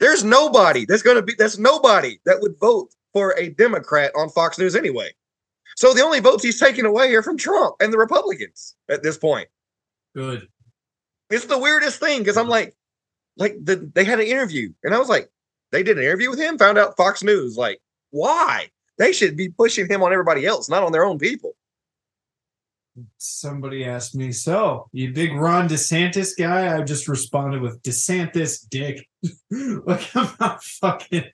There's nobody that's going to be, that's nobody that would vote for a Democrat on Fox News anyway. So the only votes he's taking away are from Trump and the Republicans at this point.
Good.
It's the weirdest thing because I'm like, like the, they had an interview and I was like, they did an interview with him, found out Fox News. Like, why? They should be pushing him on everybody else, not on their own people.
Somebody asked me, so you big Ron DeSantis guy? I just responded with DeSantis dick. like I'm not fucking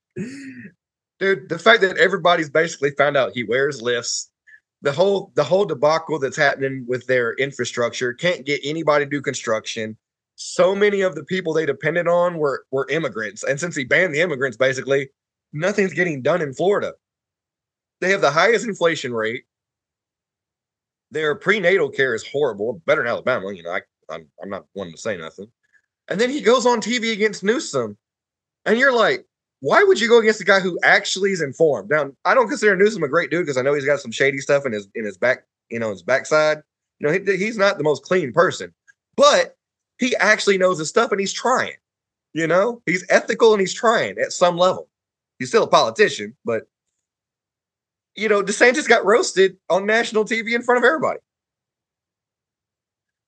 dude. The fact that everybody's basically found out he wears lifts, the whole the whole debacle that's happening with their infrastructure can't get anybody to do construction. So many of the people they depended on were were immigrants, and since he banned the immigrants, basically nothing's getting done in Florida. They have the highest inflation rate. Their prenatal care is horrible, better than Alabama. You know, I, I'm I'm not one to say nothing. And then he goes on TV against Newsom, and you're like, why would you go against a guy who actually is informed? Now, I don't consider Newsom a great dude because I know he's got some shady stuff in his in his back, you know, his backside. You know, he, he's not the most clean person, but he actually knows his stuff and he's trying. You know, he's ethical and he's trying at some level. He's still a politician, but you know, DeSantis got roasted on national TV in front of everybody.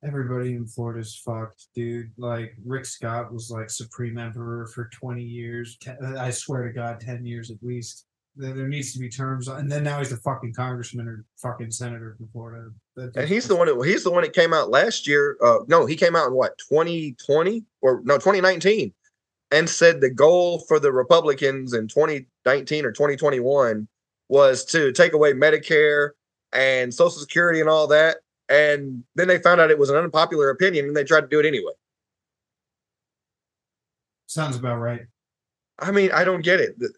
Everybody in Florida's fucked, dude. Like Rick Scott was like Supreme Emperor for 20 years. I swear to God, 10 years at least. There needs to be terms, and then now he's a fucking congressman or fucking senator from Florida.
and he's the one that he's the one that came out last year. Uh, no, he came out in what 2020 or no 2019, and said the goal for the Republicans in 2019 or 2021 was to take away Medicare and Social Security and all that. And then they found out it was an unpopular opinion and they tried to do it anyway.
Sounds about right.
I mean, I don't get it. The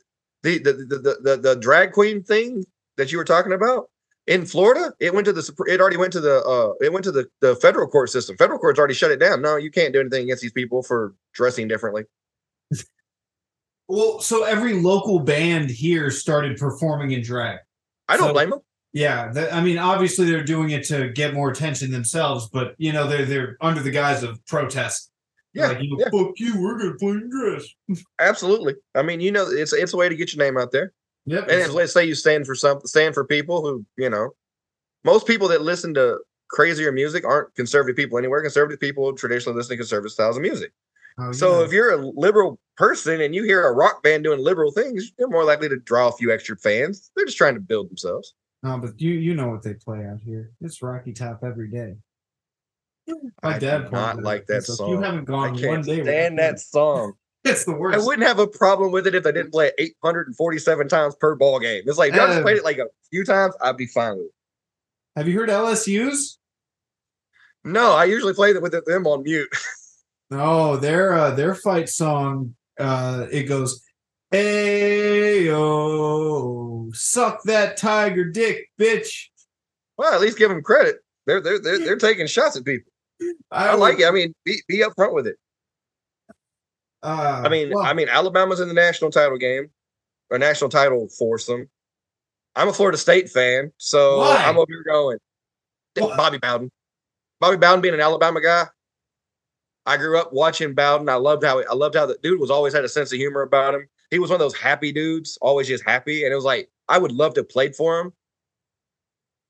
the the the, the, the drag queen thing that you were talking about in Florida, it went to the it already went to the uh it went to the, the federal court system. Federal court's already shut it down. No, you can't do anything against these people for dressing differently.
Well, so every local band here started performing in drag.
I don't
so,
blame them.
Yeah, I mean, obviously they're doing it to get more attention themselves, but you know they're they're under the guise of protest.
Yeah,
like, you
know,
yeah. fuck you, we're gonna play in dress.
Absolutely. I mean, you know, it's it's a way to get your name out there.
Yep.
And let's say you stand for something, stand for people who you know, most people that listen to crazier music aren't conservative people anywhere. Conservative people traditionally listen to conservative styles of music. Oh, so yeah. if you're a liberal person and you hear a rock band doing liberal things, you're more likely to draw a few extra fans. They're just trying to build themselves.
No, but you you know what they play out here. It's Rocky Top every day. My
I
dad
not like that
so
song.
You haven't gone
I can't
one day.
Stand that song.
it's the worst.
I wouldn't have a problem with it if I didn't play it 847 times per ball game. It's like if I just played it like a few times, I'd be fine with it.
Have you heard LSU's?
No, I usually play them with them on mute.
No, their uh, their fight song uh, it goes, "Hey yo, suck that tiger dick, bitch."
Well, at least give them credit. They're they're they're, they're taking shots at people. I, I like it. I mean, be be upfront with it.
Uh,
I mean, well, I mean, Alabama's in the national title game, or national title foursome. I'm a Florida State fan, so why? I'm over here going. What? Bobby Bowden. Bobby Bowden being an Alabama guy, I grew up watching Bowden. I loved how I loved how the dude was always had a sense of humor about him. He was one of those happy dudes, always just happy. And it was like I would love to play for him.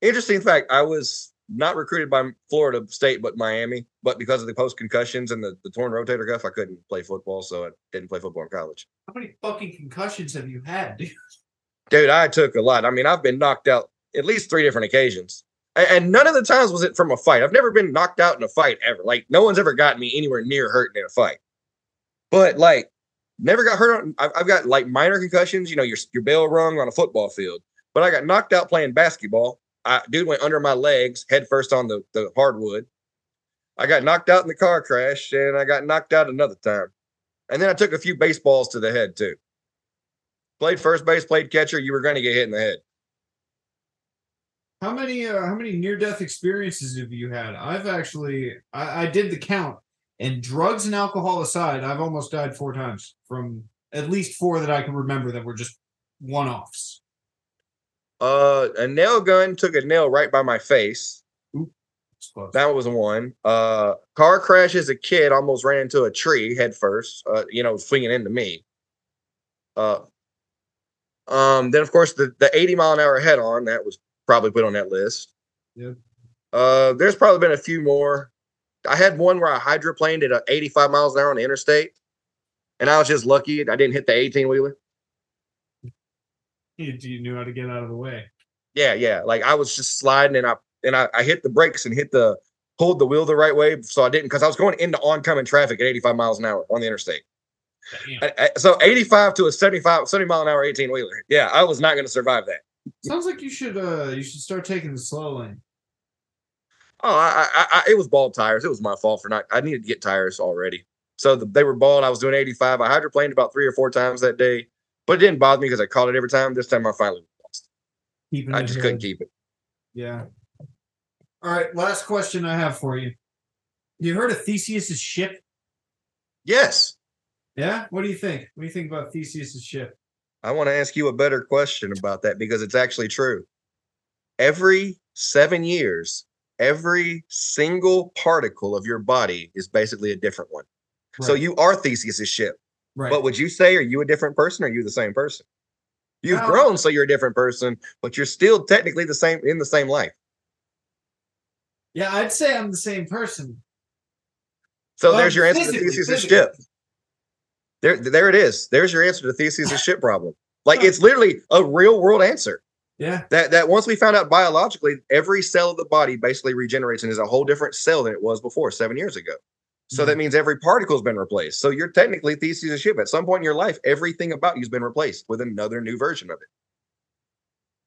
Interesting fact: I was not recruited by Florida State, but Miami. But because of the post concussions and the, the torn rotator cuff, I couldn't play football, so I didn't play football in college.
How many fucking concussions have you had, dude?
Dude, I took a lot. I mean, I've been knocked out at least three different occasions and none of the times was it from a fight. I've never been knocked out in a fight ever. Like no one's ever gotten me anywhere near hurting in a fight. But like, never got hurt. On, I've, got like minor concussions. You know, your your bell rung on a football field. But I got knocked out playing basketball. I, dude went under my legs, head first on the the hardwood. I got knocked out in the car crash, and I got knocked out another time. And then I took a few baseballs to the head too. Played first base, played catcher. You were going to get hit in the head.
How many uh, how many near death experiences have you had? I've actually I, I did the count, and drugs and alcohol aside, I've almost died four times from at least four that I can remember that were just one offs?
Uh, a nail gun took a nail right by my face. That was one. Uh, car crash as a kid almost ran into a tree head first. Uh, you know, swinging into me. Uh, um, then of course the the 80 mile an hour head on that was probably put on that list.
Yep.
Uh, there's probably been a few more. I had one where I hydroplaned at uh, 85 miles an hour on the interstate, and I was just lucky I didn't hit the 18 wheeler.
You, you knew how to get out of the way.
Yeah, yeah. Like I was just sliding and I and I, I hit the brakes and hit the pulled the wheel the right way, so I didn't because I was going into oncoming traffic at 85 miles an hour on the interstate. I- I- so 85 to a 75, 70 mile an hour 18 wheeler. Yeah, I was not going to survive that.
Sounds like you should uh you should start taking the slow lane.
Oh, I, I, I, it was bald tires. It was my fault for not. I needed to get tires already. So the, they were bald. I was doing 85. I hydroplaned about three or four times that day, but it didn't bother me because I caught it every time. This time I finally lost.
Keeping
I just couldn't keep it.
Yeah. All right, last question I have for you. You heard of Theseus's ship?
Yes,
Yeah. What do you think? What do you think about Theseus's ship?
I want to ask you a better question about that because it's actually true. Every seven years, every single particle of your body is basically a different one. So you are Theseus's ship.
right.
But would you say, are you a different person or are you the same person? You've grown, so you're a different person, but you're still technically the same in the same life.
yeah, I'd say I'm the same person.
So
Well,
there's your answer to Theseus's
physically.
ship. There, there it is. There's your answer to Theseus's ship problem. Like it's literally a real world answer.
Yeah.
That that once we found out biologically, every cell of the body basically regenerates and is a whole different cell than it was before seven years ago. So that means every particle's been replaced. So you're technically Theseus's ship. At some point in your life, everything about you's been replaced with another new version of it.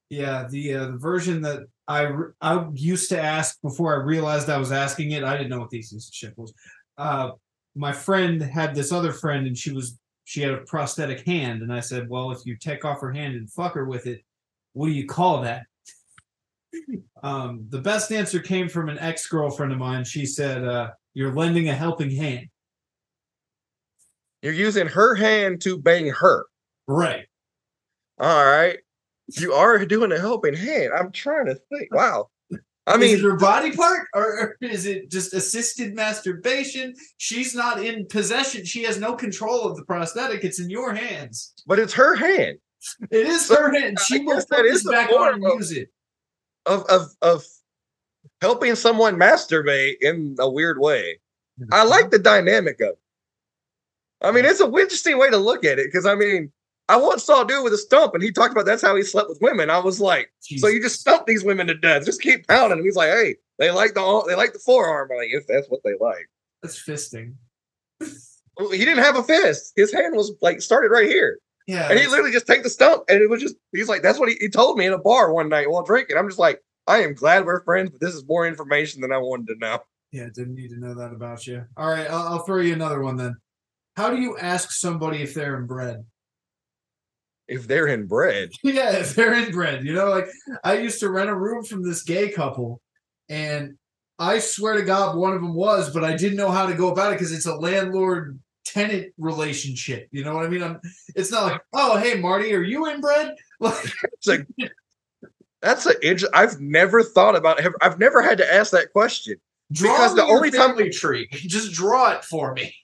Yeah, the uh, the version that I I used to ask before I realized I was asking it, I didn't know what Theseus's ship was. Uh, my friend had this other friend, and she was she had a prosthetic hand, and I said, "Well, if you take off her hand and fuck her with it, what do you call that?" um, the best answer came from an ex girlfriend of mine. She said, uh, "You're lending a helping hand."
You're using her hand to bang her.
Right.
All right. You are doing a helping hand. I'm trying to think. Wow. I
is
mean,
it her body part or is it just assisted masturbation? She's not in possession. She has no control of the prosthetic. It's in your hands.
but it's her hand
It is her hand. She will put
that
this back on and
of-
use it.
of of of helping someone masturbate in a weird way. I mm-hmm. like the dynamic of it. I mean, it's a interesting way to look at it because I mean, I once saw a dude with a stump and he talked about that's how he slept with women. I was like, so you just stump these women to death, just keep pounding. them. He's like, hey, they like the they like the forearm. I'm like, if that's what they like.
That's fisting.
He didn't have a fist. His hand was like started right here.
Yeah.
And he literally just take the stump and it was just he's like, that's what he, he told me in a bar one night while drinking. I'm just like, I am glad we're friends, but this is more information than I wanted to know.
yeah, didn't need to know that about you. All right, I'll, I'll throw you another one then. How do you ask somebody if they're inbred?
If they're inbred,
yeah, if they're inbred. You know, like I used to rent a room from this gay couple, and I swear to God, one of them was, but I didn't know how to go about it because it's a landlord tenant relationship. You know what I mean? I'm, it's not like, oh, hey, Marty, are you inbred? Like,
it's like that's a inter- I've never thought about have- I've never had to ask that question.
draw
Because the only time-
family tree, just draw it for me.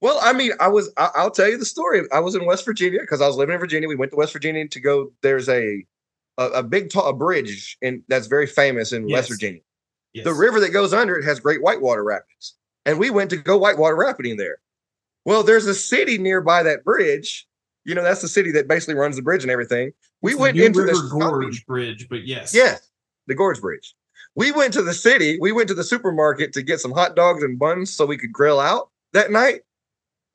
Well, I mean, I was I, I'll tell you the story. I was in West Virginia because I was living in Virginia. We went to West Virginia to go. There's a a, a big ta- a bridge and that's very famous in
Yes.
West Virginia.
Yes.
The river that goes under it has great whitewater rapids. And we went to go whitewater rafting there. Well, there's a city nearby that bridge. You know, that's the city that basically runs the bridge and everything. We
It's
went into
River
this
Gorge Bridge, but yes,
Yes, the Gorge Bridge. We went to the city. We went to the supermarket to get some hot dogs and buns so we could grill out that night.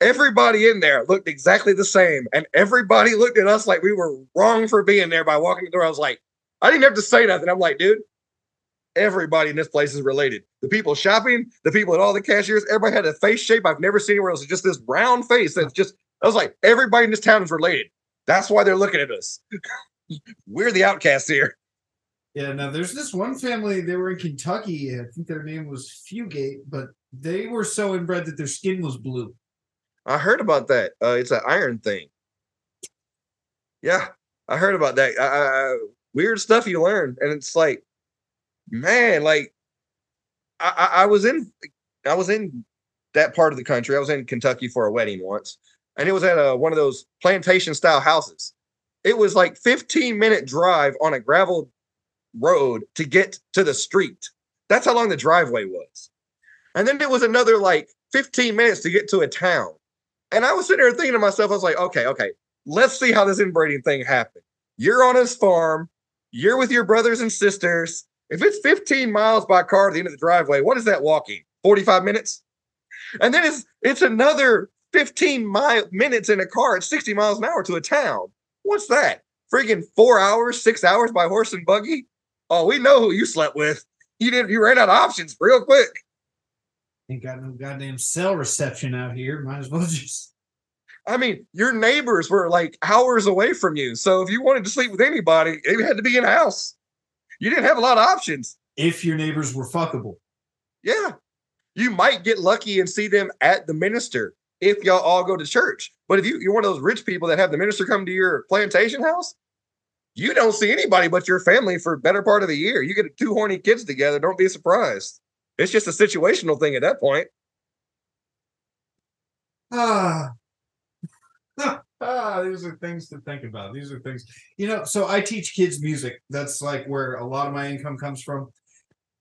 Everybody in there looked exactly the same, and everybody looked at us like we were wrong for being there by walking the door. I was like, I didn't have to say nothing. I'm like, dude, everybody in this place is related. The people shopping, the people at all the cashiers, everybody had a face shape I've never seen anywhere else. It's just this round face that's just. I was like, everybody in this town is related. That's why they're looking at us. We're the outcasts here.
Yeah, now there's this one family, they were in Kentucky. I think their name was Fugate, but they were so inbred that their skin was blue.
I heard about that. Uh, it's an iron thing. Yeah, I heard about that. I, I, weird stuff you learn, and it's like, man, like I, I, I was in, I was in that part of the country. I was in Kentucky for a wedding once, and it was at a, one of those plantation style houses. It was like 15 minute drive on a gravel road to get to the street. That's how long the driveway was. And then it was another like 15 minutes to get to a town. And I was sitting there thinking to myself, I was like, okay, okay, let's see how this inbreeding thing happened. You're on his farm, you're with your brothers and sisters. If it's 15 miles by car to the end of the driveway, what is that walking? 45 minutes? And then it's it's another 15 mile minutes in a car at 60 miles an hour to a town. What's that? Freaking four hours, six hours by horse and buggy? Oh, we know who you slept with. You didn't you ran out of options real quick.
Ain't got no goddamn cell reception out here. Might as well just.
I mean, your neighbors were like hours away from you. So if you wanted to sleep with anybody, it had to be in a house. You didn't have a lot of options.
If your neighbors were fuckable.
Yeah. You might get lucky and see them at the minister if y'all all go to church. But if you, you're one of those rich people that have the minister come to your plantation house, you don't see anybody but your family for better part of the year. You get two horny kids together, don't be surprised. It's just a situational thing at that point.
Ah. Ah, these are things to think about. These are things, you know. So I teach kids music. That's like where a lot of my income comes from.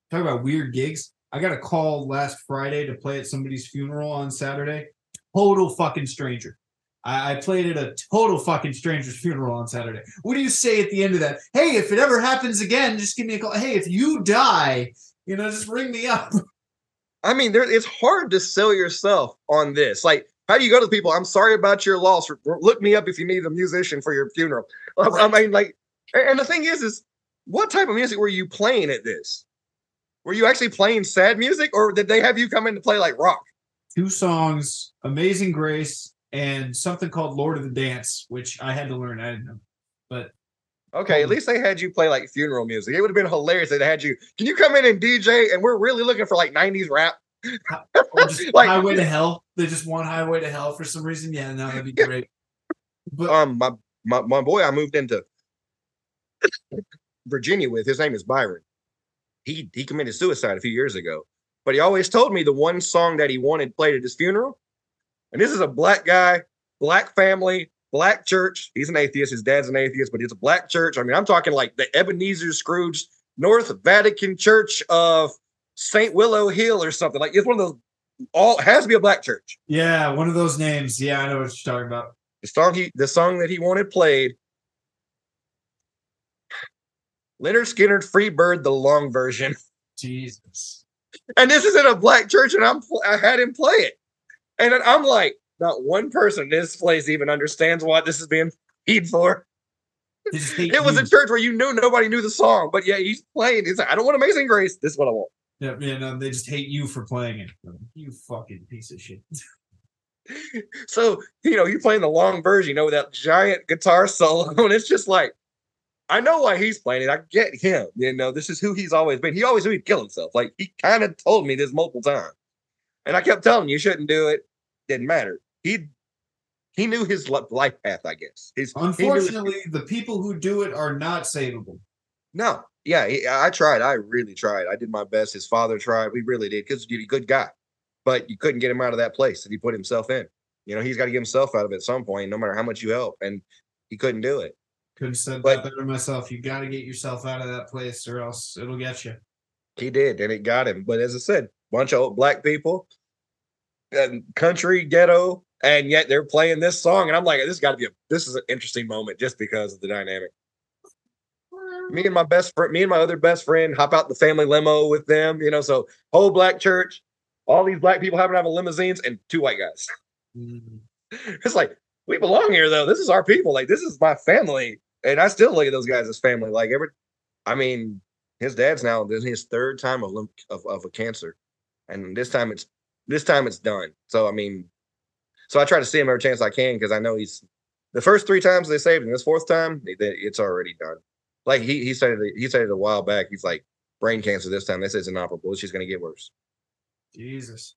Talk about weird gigs. I got a call last Friday to play at somebody's funeral on Saturday. Total fucking stranger. I, I played at a total fucking stranger's funeral on Saturday. What do you say at the end of that? Hey, if it ever happens again, just give me a call. Hey, if you die, you know, just ring me up.
I mean, there, it's hard to sell yourself on this. Like, how do you go to the people? I'm sorry about your loss. Look me up if you need a musician for your funeral. Right. I mean, like, and the thing is, is what type of music were you playing at this? Were you actually playing sad music, or did they have you come in to play like rock?
Two songs, "Amazing Grace" and something called "Lord of the Dance," which I had to learn. I didn't know, but
Okay, at um, least they had you play like funeral music. It would have been hilarious if they had you. Can you come in and DJ? And we're really looking for like 90s rap.
like Highway to Hell. They just want Highway to Hell for some reason. Yeah, no, that'd be great.
But um, my my my boy, I moved into Virginia with. His name is Byron. He he committed suicide a few years ago, but he always told me the one song that he wanted played at his funeral. And this is a black guy, black family, black church. He's an atheist. His dad's an atheist, but it's a black church. I mean, I'm talking like the Ebenezer Scrooge North Vatican Church of St. Willow Hill or something. Like it's one of those all has to be a black church.
Yeah, one of those names. Yeah, I know what you're talking about.
The song he the song that he wanted played. Lynyrd Skynyrd Free Bird, the long version.
Jesus.
And this is in a black church, and I'm I had him play it. And I'm like, not one person in this place even understands what this is being paid for. It was a church where you knew nobody knew the song, but yeah, he's playing. He's like, I don't want Amazing Grace. This is what I want.
Yeah, yeah, no, um, they just hate you for playing it. You fucking piece of shit.
so, you know, you're playing the long version, you know, with that giant guitar solo, and it's just like, I know why he's playing it. I get him. You know, this is who he's always been. He always knew he'd kill himself. Like he kind of told me this multiple times. And I kept telling him you shouldn't do it. Didn't matter he he knew his life path, I guess. His,
Unfortunately, his, the people who do it are not savable.
No, yeah, he, I tried. I really tried. I did my best. His father tried. We really did because he's a good guy, but you couldn't get him out of that place that he put himself in. You know, he's got to get himself out of it at some point, no matter how much you help. And he couldn't do it.
Couldn't said but, that better myself. You got to get yourself out of that place, or else it'll get you.
He did, and it got him. But as I said, bunch of old black people, country ghetto and yet they're playing this song, and I'm like, this got to be a this is an interesting moment just because of the dynamic. Me and my best friend, me and my other best friend, hop out the family limo with them, you know. So whole black church, all these black people happen to have limousines, and two white guys. Mm-hmm. It's like we belong here, though. This is our people. Like this is my family, and I still look at those guys as family. Like every, I mean, his dad's now this his third time of, of of a cancer, and this time it's this time it's done. So I mean, so I try to see him every chance I can because I know he's the first three times they saved him. This fourth time, it's already done. Like he he said it, he said it a while back. He's like brain cancer this time. They said it's inoperable. It's just going to get worse.
Jesus,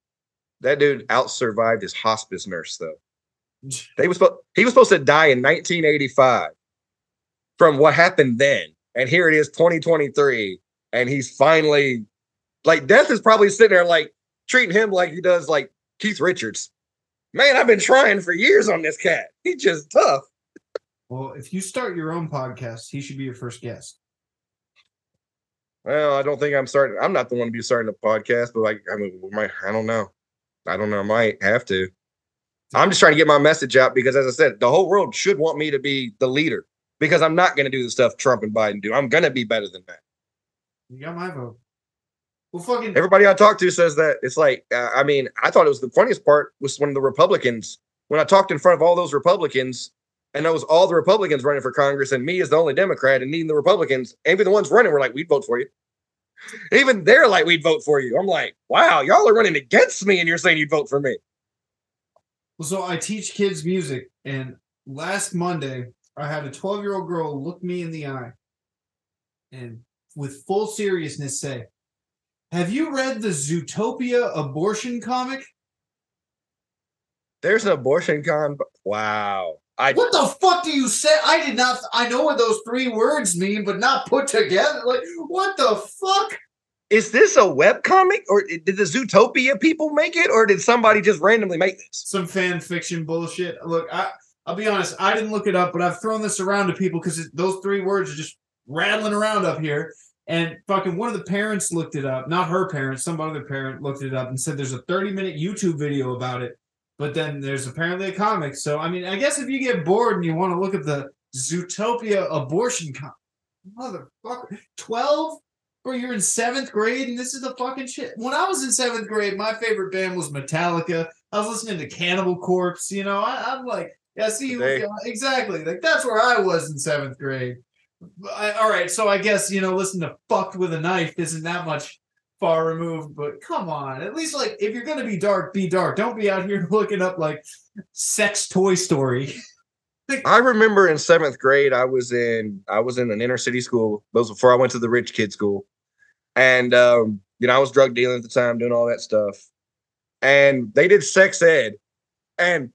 that dude out survived his hospice nurse though. They was supposed he was supposed to die in 1985. from what happened then. And here it is 2023 and he's finally like death is probably sitting there like treating him like he does like Keith Richards. Man, I've been trying for years on this cat. He's just tough.
Well, if you start your own podcast, he should be your first guest.
Well, I don't think I'm starting. I'm not the one to be starting a podcast, but like, I mean, my, I don't know. I don't know. I might have to. I'm just trying to get my message out because, as I said, the whole world should want me to be the leader because I'm not going to do the stuff Trump and Biden do. I'm going to be better than that.
You got my vote. Well, fucking
Everybody I talk to says that it's like, uh, I mean, I thought it was the funniest part was when the Republicans, when I talked in front of all those Republicans, and that was all the Republicans running for Congress, and me as the only Democrat, and needing the Republicans, even the ones running were like, we'd vote for you. Even they're like, we'd vote for you. I'm like, wow, y'all are running against me, and you're saying you'd vote for me.
Well, so I teach kids music, and last Monday I had a 12 year old girl look me in the eye and with full seriousness say, Have you read the Zootopia abortion comic?
There's an abortion con. Wow. I
What the fuck do you say? I did not. I know what those three words mean, but not put together. Like, what the fuck?
is this a web comic or did the Zootopia people make it or did somebody just randomly make this?
Some fan fiction bullshit. Look, I, I'll be honest. I didn't look it up, but I've thrown this around to people because those three words are just rattling around up here. And fucking one of the parents looked it up, not her parents, some other parent looked it up and said there's a 30 minute YouTube video about it. But then there's apparently a comic. So, I mean, I guess if you get bored and you want to look at the Zootopia abortion comic, motherfucker, 12 or you're in seventh grade and this is the fucking shit. When I was in seventh grade, my favorite band was Metallica. I was listening to Cannibal Corpse. You know, I, am like, yeah, see,
They- uh,
exactly. Like that's where I was in seventh grade. I, all right, so I guess you know, listen to "Fucked with a Knife" isn't that much far removed, but come on, at least like if you're gonna be dark, be dark. Don't be out here looking up like sex toy story.
I remember in seventh grade, I was in I was in an inner city school. That was before I went to the rich kid school, and um, you know I was drug dealing at the time, doing all that stuff. And they did sex ed, and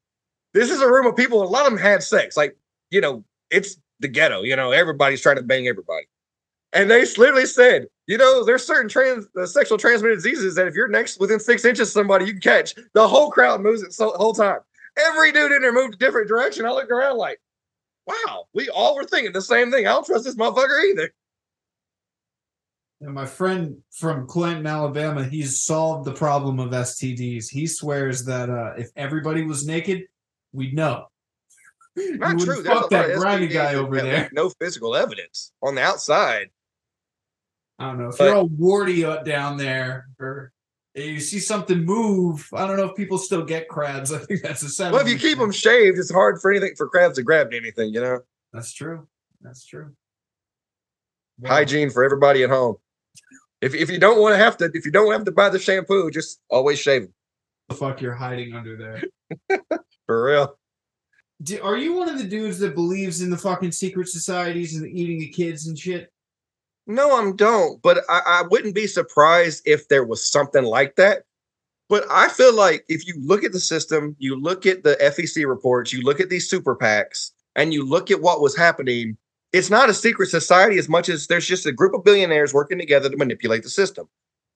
this is a room of people. A lot of them had sex, like you know, it's the ghetto. You know, everybody's trying to bang everybody, and they literally said, you know, there's certain trans uh, sexual transmitted diseases that if you're next within six inches of somebody, you can catch. The whole crowd moves it so whole time. Every dude in there moved a different direction. I looked around like, wow, we all were thinking the same thing. I don't trust this motherfucker either.
And my friend from Clinton, Alabama, he's solved the problem of STDs. He swears that uh, if everybody was naked, we'd know.
Not true. There's
Fuck that grimy guy over there.
No physical evidence on the outside.
I don't know if
But-
you're all warty up down there, or you see something move. I don't know if people still get crabs. I think that's a seven.
Well, if you keep them shaved, it's hard for anything for crabs to grab anything. You know,
that's true. That's true. Well,
hygiene for everybody at home. If if you don't want to have to, if you don't have to buy the shampoo, just always shave
the fuck you're hiding under there.
for real.
Do, are you one of the dudes that believes in the fucking secret societies and the eating of kids and shit?
No, I don't. But I, I wouldn't be surprised if there was something like that. But I feel like if you look at the system, you look at the FEC reports, you look at these super PACs, and you look at what was happening, it's not a secret society as much as there's just a group of billionaires working together to manipulate the system.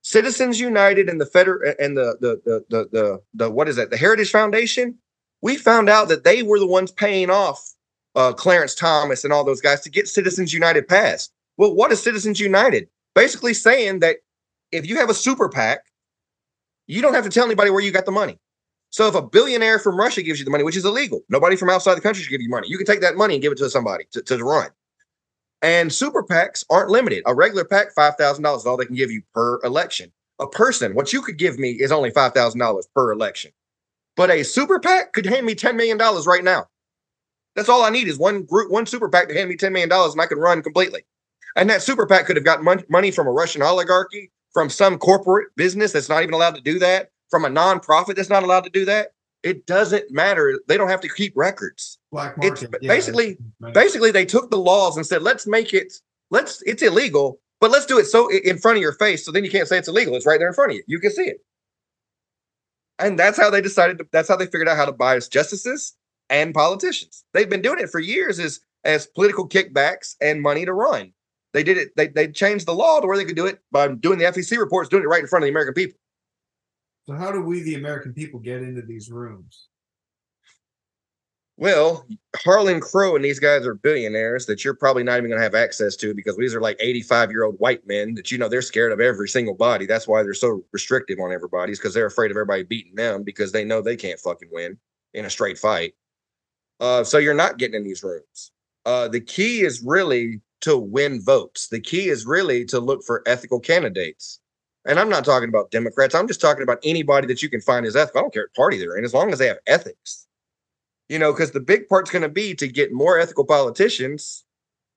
Citizens United and the federal and the the the the the, the what is that? The Heritage Foundation. We found out that they were the ones paying off uh, Clarence Thomas and all those guys to get Citizens United passed. Well, what is Citizens United? Basically saying that if you have a super PAC, you don't have to tell anybody where you got the money. So if a billionaire from Russia gives you the money, which is illegal, nobody from outside the country should give you money. You can take that money and give it to somebody to, to run. And super PACs aren't limited. A regular PAC, $5,000 is all they can give you per election. A person, what you could give me is only $5,000 per election. But a super PAC could hand me $10 million right now. That's all I need is one group, one super PAC to hand me $10 million and I can run completely. And that super PAC could have gotten mon- money from a Russian oligarchy, from some corporate business that's not even allowed to do that, from a nonprofit that's not allowed to do that. It doesn't matter. They don't have to keep records.
Black
It's
market. yeah,
basically basically they took the laws and said, let's make it let's it's illegal, but let's do it so in front of your face. So then you can't say it's illegal. It's right there in front of you. You can see it. And that's how they decided to, that's how they figured out how to bias justices and politicians. They've been doing it for years. Is as political kickbacks and money to run. They did it. They they changed the law to where they could do it by doing the FEC reports, doing it right in front of the American people.
So how do we, the American people, get into these rooms?
Well, Harlan Crow and these guys are billionaires that you're probably not even going to have access to because these are like 85 year old white men that you know they're scared of every single body. That's why they're so restrictive on everybody's because they're afraid of everybody beating them because they know they can't fucking win in a straight fight. Uh, so you're not getting in these rooms. Uh, the key is really to win votes. The key is really to look for ethical candidates. And I'm not talking about Democrats. I'm just talking about anybody that you can find as ethical. I don't care what party they're in, as long as they have ethics you know, because the big part's going to be to get more ethical politicians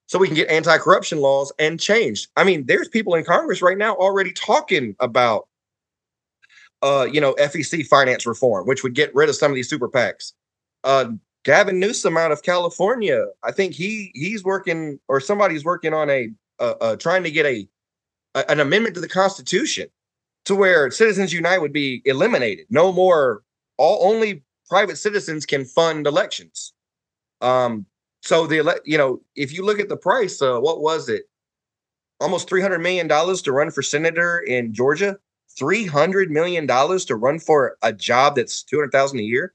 so we can get anti-corruption laws and change. I mean, there's people in Congress right now already talking about uh, you know, FEC finance reform, which would get rid of some of these super PACs. Uh Gavin Newsom out of California, I think he he's working or somebody's working on a uh, trying to get a, a an amendment to the Constitution to where Citizens Unite would be eliminated. No more all only private citizens can fund elections. Um, so the ele- you know, if you look at the price, uh, what was it? Almost three hundred million dollars to run for senator in Georgia. Three hundred million dollars to run for a job that's two hundred thousand a year.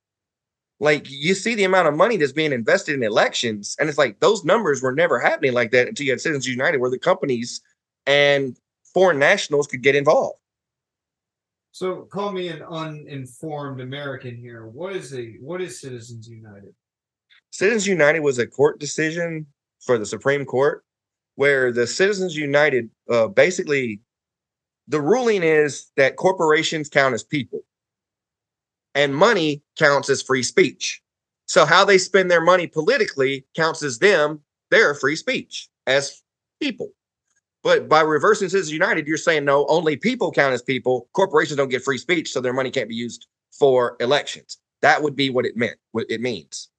Like you see the amount of money that's being invested in elections, and it's like those numbers were never happening like that until you had Citizens United, where the companies and foreign nationals could get involved.
So call me an uninformed American here. What is a what is Citizens United?
Citizens United was a court decision for the Supreme Court where the Citizens United uh, basically the ruling is that corporations count as people and money counts as free speech. So how they spend their money politically counts as them their free speech as people. But by reversing Citizens United, you're saying no, only people count as people. Corporations don't get free speech, so their money can't be used for elections. That would be what it meant, what it means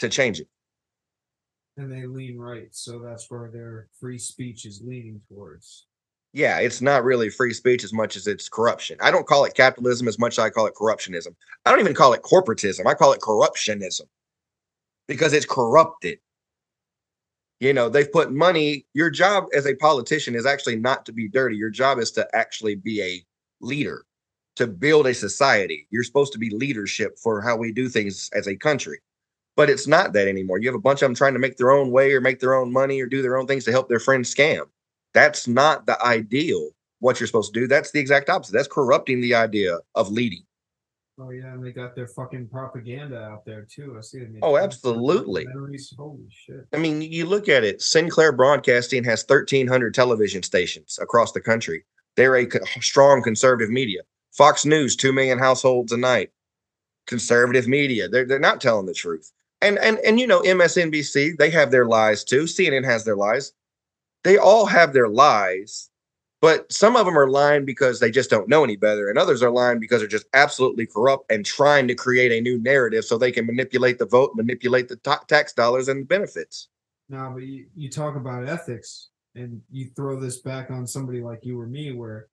to change it.
And they lean right. So that's where their free speech is leaning towards.
Yeah, it's not really free speech as much as it's corruption. I don't call it capitalism as much as I call it corruptionism. I don't even call it corporatism. I call it corruptionism because it's corrupted. You know, they've put money. Your job as a politician is actually not to be dirty. Your job is to actually be a leader, to build a society. You're supposed to be leadership for how we do things as a country. But it's not that anymore. You have a bunch of them trying to make their own way or make their own money or do their own things to help their friends scam. That's not the ideal, what you're supposed to do. That's the exact opposite. That's corrupting the idea of leading.
Oh yeah, and they got their fucking propaganda out there too. I see them.
Oh, absolutely.
Holy shit.
I mean, you look at it. Sinclair Broadcasting has 1,300 television stations across the country. They're a strong conservative media. Fox News, two million households a night. Conservative media. They're they're not telling the truth. And and and you know, MSNBC, they have their lies too. CNN has their lies. They all have their lies, but some of them are lying because they just don't know any better, and others are lying because they're just absolutely corrupt and trying to create a new narrative so they can manipulate the vote, manipulate the ta- tax dollars and the benefits.
No, but you, you talk about ethics and you throw this back on somebody like you or me where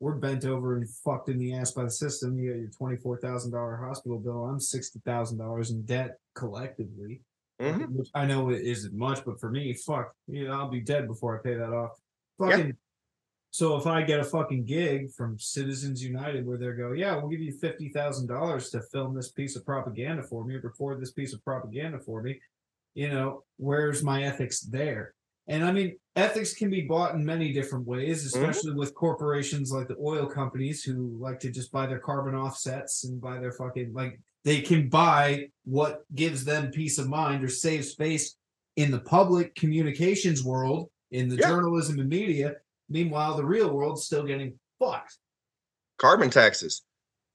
we're bent over and fucked in the ass by the system. You got your twenty four thousand dollar hospital bill. I'm sixty thousand dollars in debt collectively.
Mhm.
Which I know it isn't much, but for me, fuck, you know, I'll be dead before I pay that off.
Yeah.
Fucking so if I get a fucking gig from Citizens United where they go, yeah, we'll give you fifty thousand dollars to film this piece of propaganda for me, or record this piece of propaganda for me, you know, where's my ethics there? And I mean, ethics can be bought in many different ways, especially with corporations like the oil companies who like to just buy their carbon offsets and buy their fucking like they can buy what gives them peace of mind or save space in the public communications world, in the
Yeah.
journalism and media. Meanwhile, the real world's still getting fucked.
carbon taxes.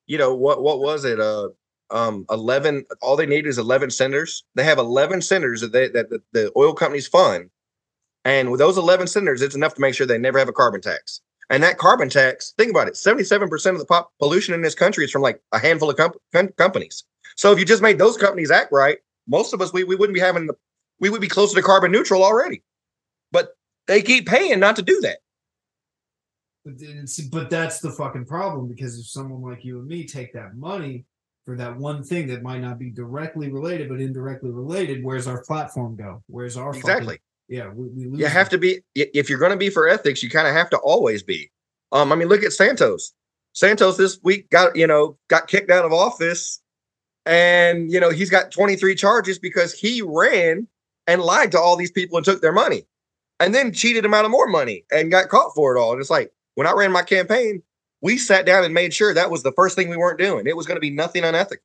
You know what? What was it? Uh, um, eleven. All they need is eleven senators. They have eleven senators that they, that the, the oil companies fund, and with those eleven senators, it's enough to make sure they never have a carbon tax. And that carbon tax, think about it: seventy-seven percent of the pop pollution in this country is from like a handful of comp- com- companies. So if you just made those companies act right, most of us we, we wouldn't be having the we would be closer to carbon neutral already. But they keep paying not to do that.
But, but that's the fucking problem because if someone like you and me take that money for that one thing that might not be directly related but indirectly related, where's our platform go? Where's our fucking-
Exactly.
Yeah, we, we lose
You have to be if you're going to be for ethics, you kind of have to always be. Um, I mean, look at Santos. Santos this week got you know got kicked out of office, and you know he's got 23 charges because he ran and lied to all these people and took their money, and then cheated them out of more money and got caught for it all. And it's like when I ran my campaign, we sat down and made sure that was the first thing we weren't doing. It was going to be nothing unethical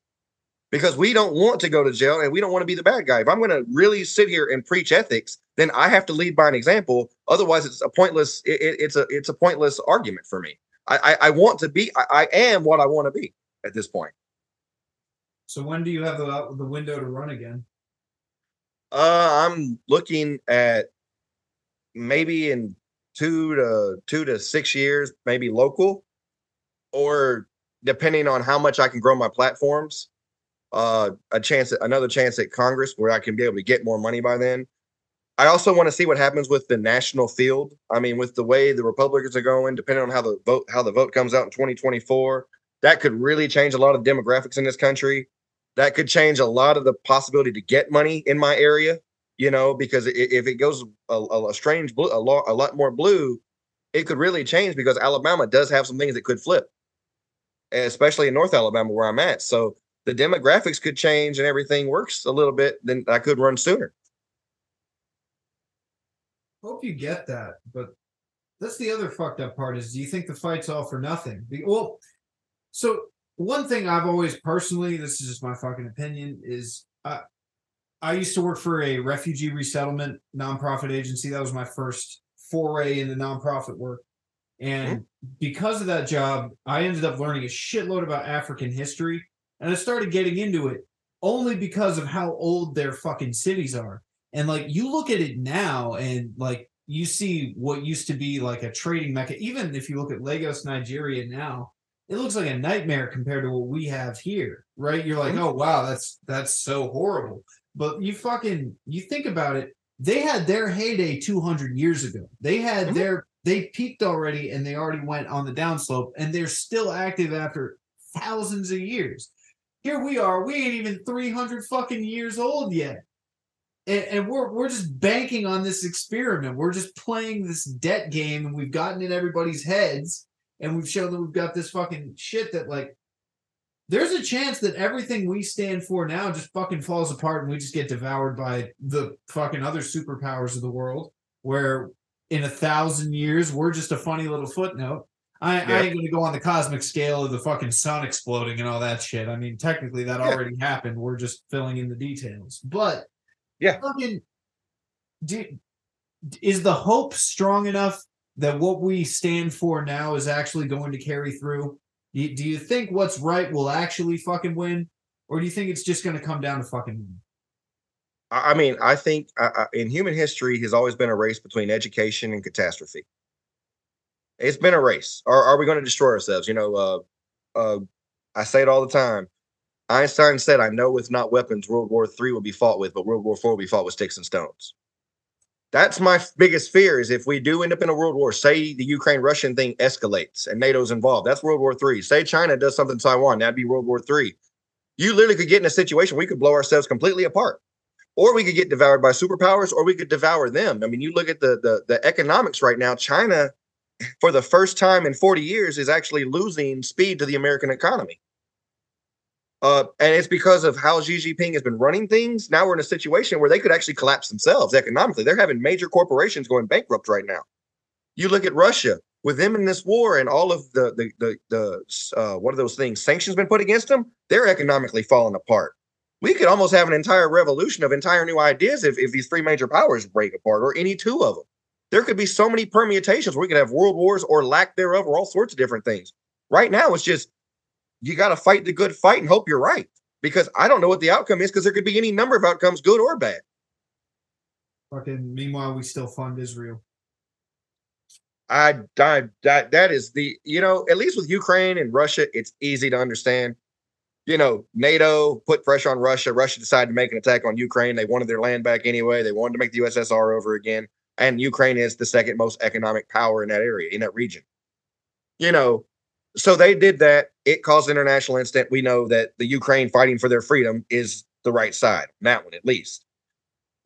because we don't want to go to jail and we don't want to be the bad guy. If I'm going to really sit here and preach ethics, then I have to lead by an example. Otherwise, it's a pointless. It, it- it's a it's a pointless argument for me. I I, I want to be. I, I am what I want to be at this point.
So when do you have the the window to run again?
Uh, I'm looking at maybe in two to two to six years, maybe local, or depending on how much I can grow my platforms, uh, a chance, at, another chance at Congress where I can be able to get more money by then. I also want to see what happens with the national field. I mean, with the way the Republicans are going, depending on how the vote how the vote comes out in 2024, that could really change a lot of demographics in this country. That could change a lot of the possibility to get money in my area. You know, because if it goes a, a, strange blue, a lot, a lot more blue, it could really change because Alabama does have some things that could flip, especially in North Alabama where I'm at. So the demographics could change and everything works a little bit. Then I could run sooner.
Hope you get that, but that's the other fucked up part is do you think the fight's all for nothing? Well, so one thing I've always personally, this is just my fucking opinion, is I I used to work for a refugee resettlement nonprofit agency. That was my first foray into nonprofit work. And because of that job, I ended up learning a shitload about African history. And I started getting into it only because of how old their fucking cities are. And like you look at it now and like you see what used to be like a trading mecca. Even if you look at Lagos, Nigeria now, it looks like a nightmare compared to what we have here, right? You're like,
Mhm.
oh wow, that's that's so horrible. But you fucking you think about it, they had their heyday 200 years ago. They had
Mhm.
their they peaked already and they already went on the downslope and they're still active after thousands of years. Here we are, we ain't even 300 fucking years old yet. And, and we're we're just banking on this experiment. We're just playing this debt game and we've gotten in everybody's heads and we've shown that we've got this fucking shit that like there's a chance that everything we stand for now just fucking falls apart and we just get devoured by the fucking other superpowers of the world where in a thousand years we're just a funny little footnote. I, I ain't gonna go on the cosmic scale of the fucking sun exploding and all that shit. I mean technically that
Yeah.
already happened. We're just filling in the details. But
Yeah.
fucking do, is the hope strong enough that what we stand for now is actually going to carry through do you, do you think what's right will actually fucking win, or do you think it's just going to come down to fucking win?
I mean, I think uh, in human history has always been a race between education and catastrophe. It's been a race. Are, are we going to destroy ourselves? You know, uh, uh, I say it all the time. Einstein said, "I know with not weapons, World War III will be fought with, but World War IV will be fought with sticks and stones." That's my biggest fear: is if we do end up in a world war, say the Ukraine-Russian thing escalates and NATO's involved, that's World War III. Say China does something to Taiwan, that'd be World War III. You literally could get in a situation we could blow ourselves completely apart or we could get devoured by superpowers, or we could devour them. I mean, you look at the the, the economics right now. China, for the first time in 40 years, is actually losing speed to the American economy. Uh, and it's because of how Xi Jinping has been running things. Now we're in a situation where they could actually collapse themselves economically. They're having major corporations going bankrupt right now. You look at Russia with them in this war and all of the the the, the uh, what are those things? Sanctions been put against them. They're economically falling apart we could almost have an entire revolution of entire new ideas if, if these three major powers break apart or any two of them. There could be so many permutations we could have world wars or lack thereof or all sorts of different things. Right now, it's just you got to fight the good fight and hope you're right because I don't know what the outcome is because there could be any number of outcomes, good or bad.
Fucking. Meanwhile, we still fund Israel.
I, I that that is the you know at least with Ukraine and Russia, it's easy to understand. You know, NATO put pressure on Russia. Russia decided to make an attack on Ukraine. They wanted their land back anyway. They wanted to make the USSR over again. And Ukraine is the second most economic power in that area, in that region. You know, so they did that. It caused international incident. We know that the Ukraine fighting for their freedom is the right side, that one at least.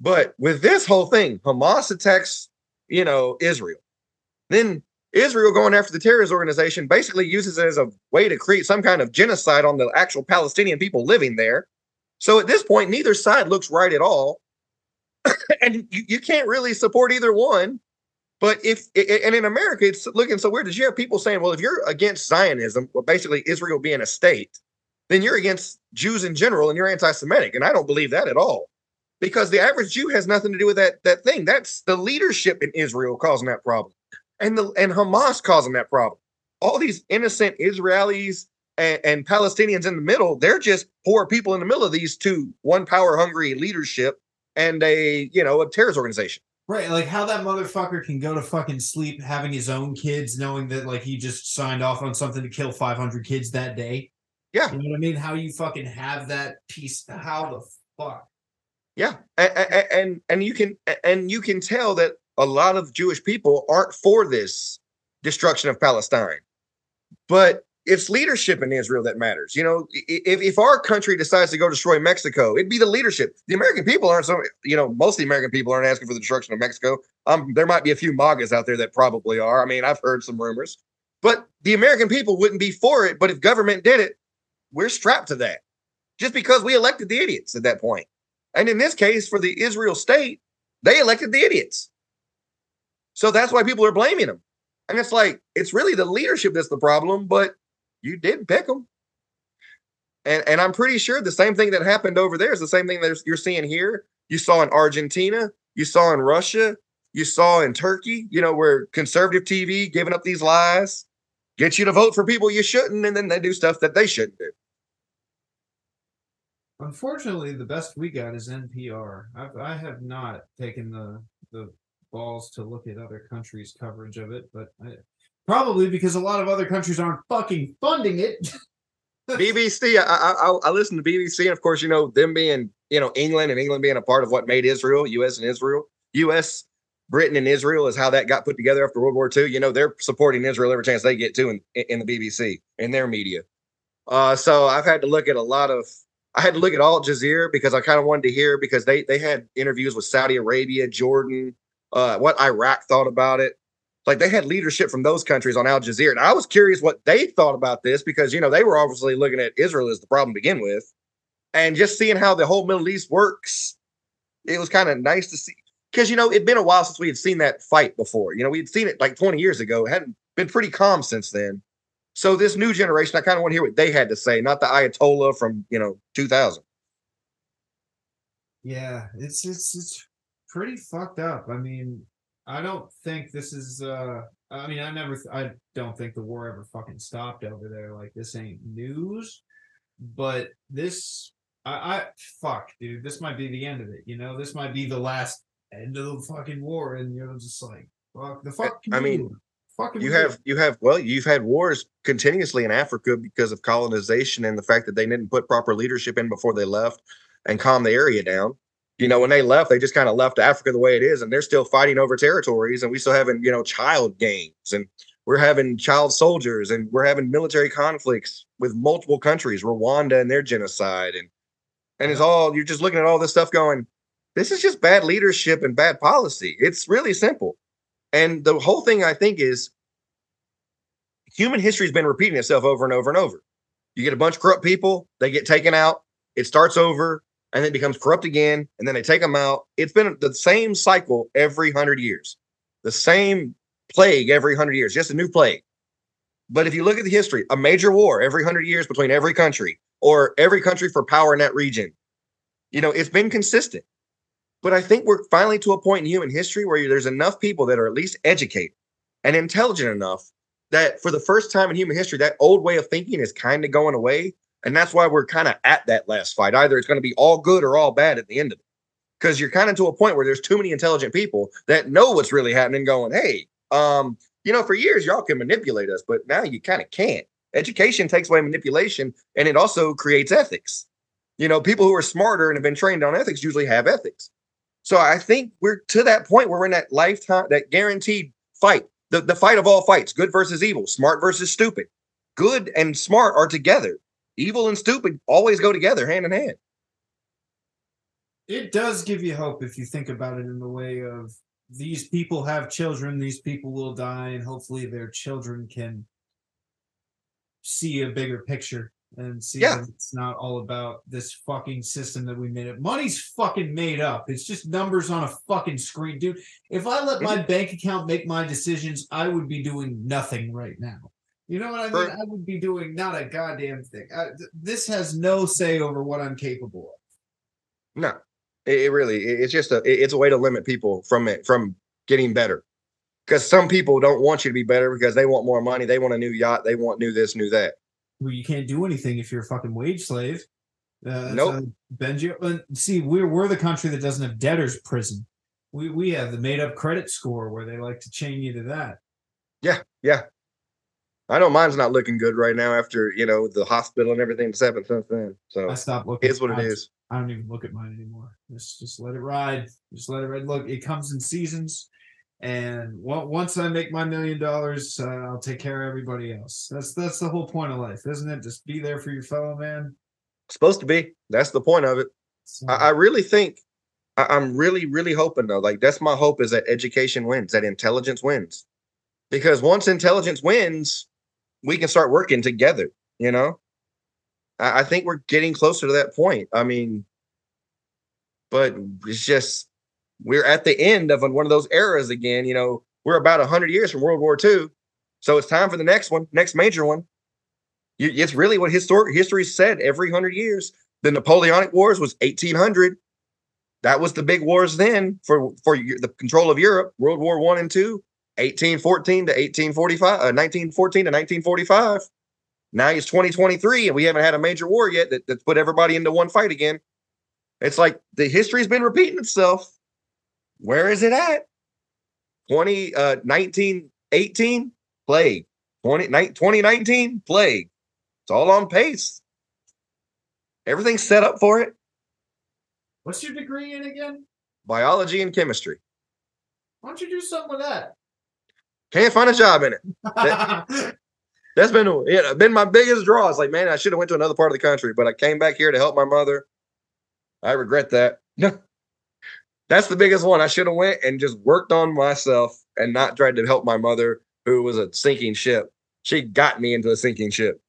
But with this whole thing, Hamas attacks, you know, Israel. Then Israel going after the terrorist organization basically uses it as a way to create some kind of genocide on the actual Palestinian people living there. So at this point, neither side looks right at all. and you, you can't really support either one. But if and in America, it's looking so weird. Did you have people saying, "Well, if you're against Zionism, well, basically Israel being a state, then you're against Jews in general, and you're anti-Semitic." And I don't believe that at all, because the average Jew has nothing to do with that that thing. That's the leadership in Israel causing that problem, and the and Hamas causing that problem. All these innocent Israelis and, and Palestinians in the middle, they're just poor people in the middle of these two, one power hungry leadership and a you know a terrorist organization.
Right, like how that motherfucker can go to fucking sleep having his own kids, knowing that like he just signed off on something to kill 500 kids that day.
Yeah,
you know what I mean. How you fucking have that piece? How the fuck?
Yeah, and, and and you can and you can tell that a lot of Jewish people aren't for this destruction of Palestine, but it's leadership in Israel that matters. You know, if, if our country decides to go destroy Mexico, it'd be the leadership. The American people aren't so, you know, most of the American people aren't asking for the destruction of Mexico. Um, there might be a few MAGAs out there that probably are. I mean, I've heard some rumors, but the American people wouldn't be for it. But if government did it, we're strapped to that just because we elected the idiots at that point. And in this case, for the Israel state, they elected the idiots. So that's why people are blaming them. And it's like, it's really the leadership that's the problem, but you did pick them. And, and I'm pretty sure the same thing that happened over there is the same thing that you're seeing here. You saw in Argentina, you saw in Russia, you saw in Turkey, you know, where conservative TV giving up these lies, get you to vote for people you shouldn't, and then they do stuff that they shouldn't do.
Unfortunately, the best we got is NPR. I've, I have not taken the the balls to look at other countries' coverage of it, but I, Probably because a lot of other countries aren't fucking funding it.
BBC, I, I I listen to BBC, and of course, you know them being you know England and England being a part of what made Israel, U.S. and Israel, U.S. Britain and Israel is how that got put together after World War II. You know they're supporting Israel every chance they get to in in the BBC in their media. Uh, so I've had to look at a lot of. I had to look at Al Jazeera because I kind of wanted to hear because they they had interviews with Saudi Arabia, Jordan, uh, what Iraq thought about it. Like they had leadership from those countries on Al Jazeera. And I was curious what they thought about this because, you know, they were obviously looking at Israel as the problem to begin with. And just seeing how the whole Middle East works, it was kind of nice to see. Because, you know, it'd been a while since we had seen that fight before. You know, we'd seen it like 20 years ago. It hadn't been pretty calm since then. So this new generation, I kind of want to hear what they had to say, not the Ayatollah from, you know, 2000.
Yeah, it's it's it's pretty fucked up. I mean, I don't think this is. uh I mean, I never. I don't think the war ever fucking stopped over there. Like this ain't news, but this. I, I fuck, dude. This might be the end of it. You know, this might be the last end of the fucking war, and you're just like, fuck the fuck.
I mean, fucking you have you have well, you've had wars continuously in Africa because of colonization and the fact that they didn't put proper leadership in before they left and calm the area down you know, when they left, they just kind of left Africa the way it is, and they're still fighting over territories, and we still having, you know, child games, and we're having child soldiers, and we're having military conflicts with multiple countries, Rwanda and their genocide, and and it's all you're just looking at all this stuff going, this is just bad leadership and bad policy. It's really simple, and the whole thing I think is human history has been repeating itself over and over and over. You get a bunch of corrupt people, they get taken out, it starts over, and then it becomes corrupt again, and then they take them out. It's been the same cycle every hundred years, the same plague every hundred years, just a new plague. But if you look at the history, a major war every hundred years between every country, or every country for power in that region, you know, it's been consistent. But I think we're finally to a point in human history where there's enough people that are at least educated and intelligent enough that for the first time in human history, that old way of thinking is kind of going away and that's why we're kind of at that last fight. Either it's going to be all good or all bad at the end of it. Because you're kind of to a point where there's too many intelligent people that know what's really happening, going, hey, um, you know, for years y'all can manipulate us, but now you kind of can't. Education takes away manipulation and it also creates ethics. You know, people who are smarter and have been trained on ethics usually have ethics. So I think we're to that point where we're in that lifetime, that guaranteed fight, the, the fight of all fights, good versus evil, smart versus stupid. good and smart are together. Evil and stupid always go together hand in hand.
It does give you hope if you think about it in the way of these people have children, these people will die, and hopefully their children can see a bigger picture and see
Yeah.
that it's not all about this fucking system that we made up. Money's fucking made up. It's just numbers on a fucking screen, dude. If I let my bank account make my decisions, I would be doing nothing right now. You know what I mean?
Right.
I would be doing not a goddamn thing. I, th- this has no say over what I'm capable of.
No, it, it really it- it's just a it- it's a way to limit people from it from getting better. Because some people don't want you to be better because they want more money, they want a new yacht, they want new this, new that.
Well, you can't do anything if you're a fucking wage slave. Uh,
Nope.
Benji, uh, see, we're we're the country that doesn't have debtors prison. We we have the made up credit score where they like to chain you to that.
Yeah, yeah. I know mine's not looking good right now after, you know, the hospital and everything that's happened since then. So
I stopped looking.
it's what it is.
I- don't even look at mine anymore. Just just let it ride. Just let it ride. Look, it comes in seasons, and once I make my million dollars, uh, I'll take care of everybody else. That's that's the whole point of life, isn't it? Just be there for your fellow man.
Supposed to be. That's the point of it.
So,
I, I really think I, I'm really, really hoping though. Like that's my hope is that education wins, that intelligence wins. Because once intelligence wins, we can start working together, you know? I, I think we're getting closer to that point. I mean, but it's just we're at the end of one of those eras again. You know, we're about hundred years from World War II. So it's time for the next one, next major one. It's really what historic history said every hundred years. The Napoleonic Wars was 1800. That was the big wars then for for the control of Europe. World War One and Two, 1814 to 1845, uh, 1914 to 1945. Now it's 2023 and we haven't had a major war yet that, that's put everybody into one fight again. It's like the history's been repeating itself. Where is it at? 20 uh 1918 plague. 20, nine- 2019 plague. It's all on pace. Everything's set up for it.
what's your degree in again?
Biology and chemistry.
Why don't you do something with that?
Can't find a job in it. That's been yeah, been my biggest draw. It's like, man, I should have went to another part of the country, but I came back here to help my mother. I regret that. That's the biggest one. I should have went and just worked on myself and not tried to help my mother, who was a sinking ship. She got me into a sinking ship,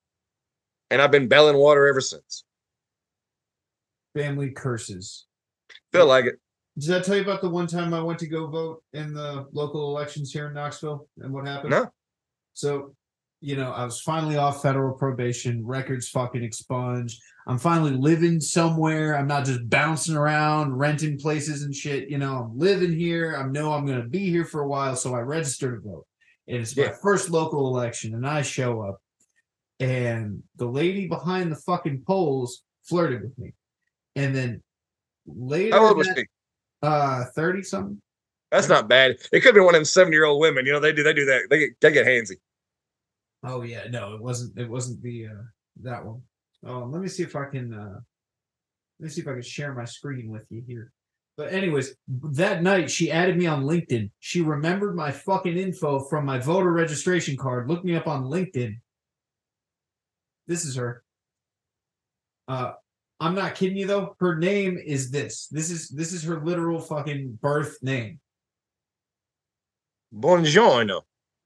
and I've been bailing water ever since.
Family curses.
Feel like it.
Did I tell you about the one time I went to go vote in the local elections here in Knoxville and what happened?
No.
So, you know, I was finally off federal probation, records fucking expunged. I'm finally living somewhere. I'm not just bouncing around, renting places and shit. You know, I'm living here. I know I'm going to be here for a while. So I registered to vote. And it's my first local election. And I show up. And the lady behind the fucking polls flirted with me. And then later,
How old was
that-
she?
Uh, 30 something.
That's not bad. It could been one of them seventy year old women. You know, they do they do that. They get they get handsy.
Oh yeah, no, it wasn't. It wasn't the uh that one. Oh, let me see if I can. uh Let me see if I can share my screen with you here. But anyways, that night she added me on LinkedIn. She remembered my fucking info from my voter registration card. Looked me up on LinkedIn. This is her. Uh, I'm not kidding you though. Her name is this. This is this is her literal fucking birth name.
Buongiorno.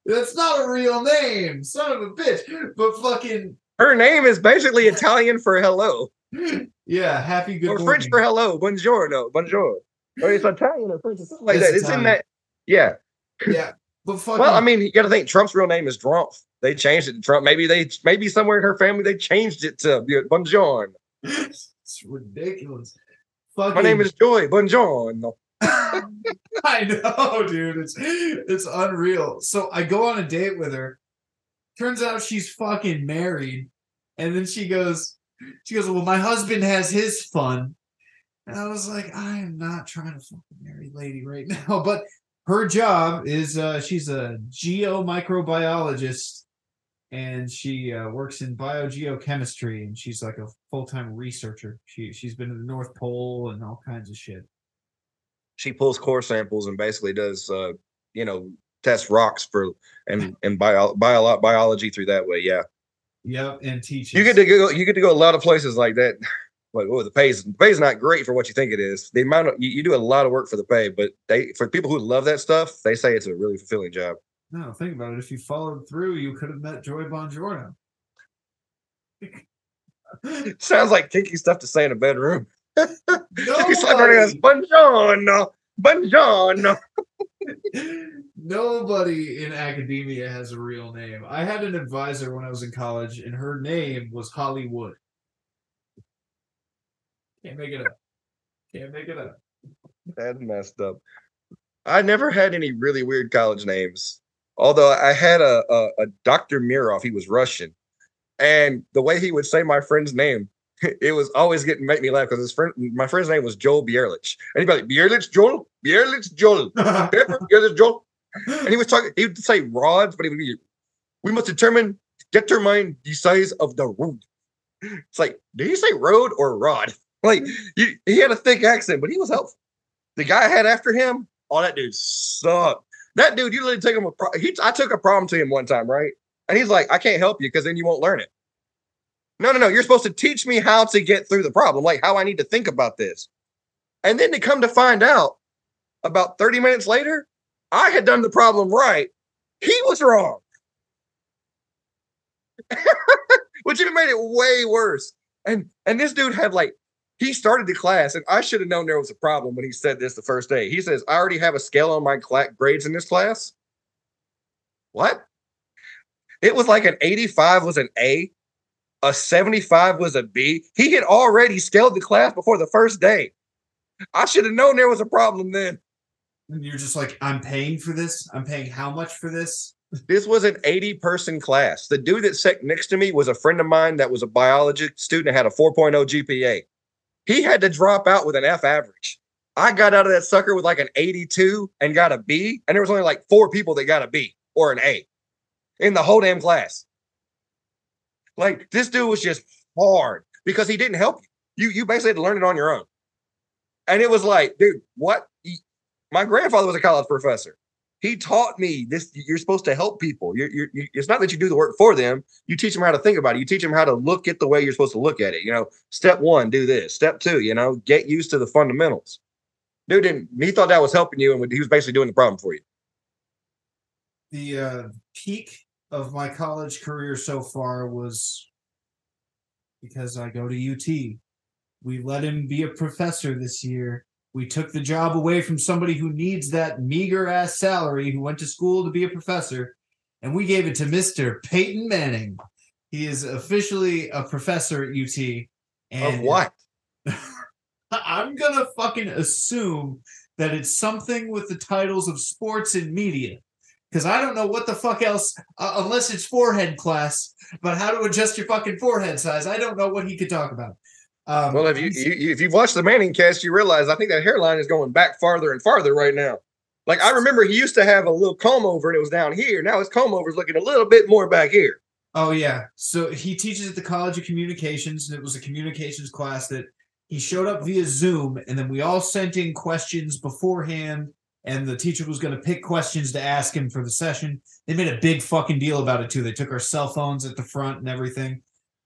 That's not a real name, son of a bitch. But fucking
Her name is basically Italian for hello,
yeah, happy good
or
morning.
French for hello. Buongiorno, bonjour. Or it's Italian or French or something like
It's
that. It's in that. Yeah.
Yeah, but fucking.
Well, I mean, you got to think Trump's real name is Drumpf. They changed it to Trump. Maybe they maybe somewhere in her family they changed it to Buongiorno.
it's ridiculous. Fucking,
My name is Joy. Buongiorno.
I know, dude. It's it's unreal. So I go on a date with her. Turns out she's fucking married, and then she goes, she goes, "Well, my husband has his fun," and I was like, "I am not trying to fucking marry lady right now." But her job is uh, she's a geomicrobiologist, and she uh, works in biogeochemistry, and she's like a full time researcher. She she's been to the North Pole and all kinds of shit.
She pulls core samples and basically does uh, you know test rocks for and and bio, bio biology through that way. Yeah.
Yep, and teaches.
You get to go. You get to go a lot of places like that. Like, oh, the pay's the pay's not great for what you think it is. The amount of you, you do a lot of work for the pay, but they for people who love that stuff, they say it's a really fulfilling job.
No, think about it. If you followed through, you could have met Joy Bongiorno.
Sounds like kinky stuff to say in a bedroom.
Nobody,
buongiorno, buongiorno.
nobody in academia has a real name. I had an advisor when I was in college, and her name was Hollywood. Can't make it up. Can't make it up.
That's messed up. I never had any really weird college names. Although I had a, a, a Dr. Mirov, he was Russian. And the way he would say my friend's name, it was always getting make me laugh because his friend my friend's name was Joel Bierlich. And he'd be like, Bierlich Joel, Bierlich Joel, Bierlich Joel. And he was talking, he would say rods, but he would be, we must determine, determine the size of the road. It's like, did he say road or rod? Like he, he had a thick accent, but he was helpful. The guy I had after him, oh, that dude sucked. That dude, you literally take him a pro- he I took a problem to him one time, right? And he's like, I can't help you because then you won't learn it. No, no, no. You're supposed to teach me how to get through the problem, like how I need to think about this. And then to come to find out about 30 minutes later, I had done the problem right. He was wrong. Which even made it way worse. And and this dude had like he started the class, and I should have known there was a problem when he said this the first day. He says, I already have a scale on my cla- grades in this class. What? It was like an 85 was an A, a 75 was a B. He had already scaled the class before the first day. I should have known there was a problem then.
And you're just like, I'm paying for this. I'm paying how much for this?
This was an 80 person class. The dude that sat next to me was a friend of mine that was a biology student had a 4.0 GPA. He had to drop out with an F average. I got out of that sucker with like an 82 and got a B, and there was only like four people that got a B or an A in the whole damn class. Like this dude was just hard because he didn't help you. You you basically had to learn it on your own. And it was like, dude, what? My grandfather was a college professor. He taught me this. You're supposed to help people. You're, you're, you it's not that you do the work for them. You teach them how to think about it. You teach them how to look at the way you're supposed to look at it. You know, step one, do this. Step two, you know, get used to the fundamentals. Dude didn't. He thought that was helping you, and he was basically doing the problem for you.
The uh, peak of my college career so far was because I go to UT. We let him be a professor this year. We took the job away from somebody who needs that meager ass salary who went to school to be a professor, and we gave it to Mr. Peyton Manning. He is officially a professor at UT. And
Of what?
I'm gonna fucking assume that it's something with the titles of sports and media. Because I don't know what the fuck else, uh, unless it's forehead class, but how to adjust your fucking forehead size. I don't know what he could talk about. Um,
Well, if you, you you- if you've watched the Manning cast, you realize I think that hairline is going back farther and farther right now. Like I remember he used to have a little comb over and it was down here. Now his comb over is looking a little bit more back here.
Oh yeah. So he teaches at the College of Communications, and it was a communications class that he showed up via Zoom, and then we all sent in questions beforehand, and the teacher was going to pick questions to ask him for the session. They made a big fucking deal about it too. They took our cell phones at the front and everything.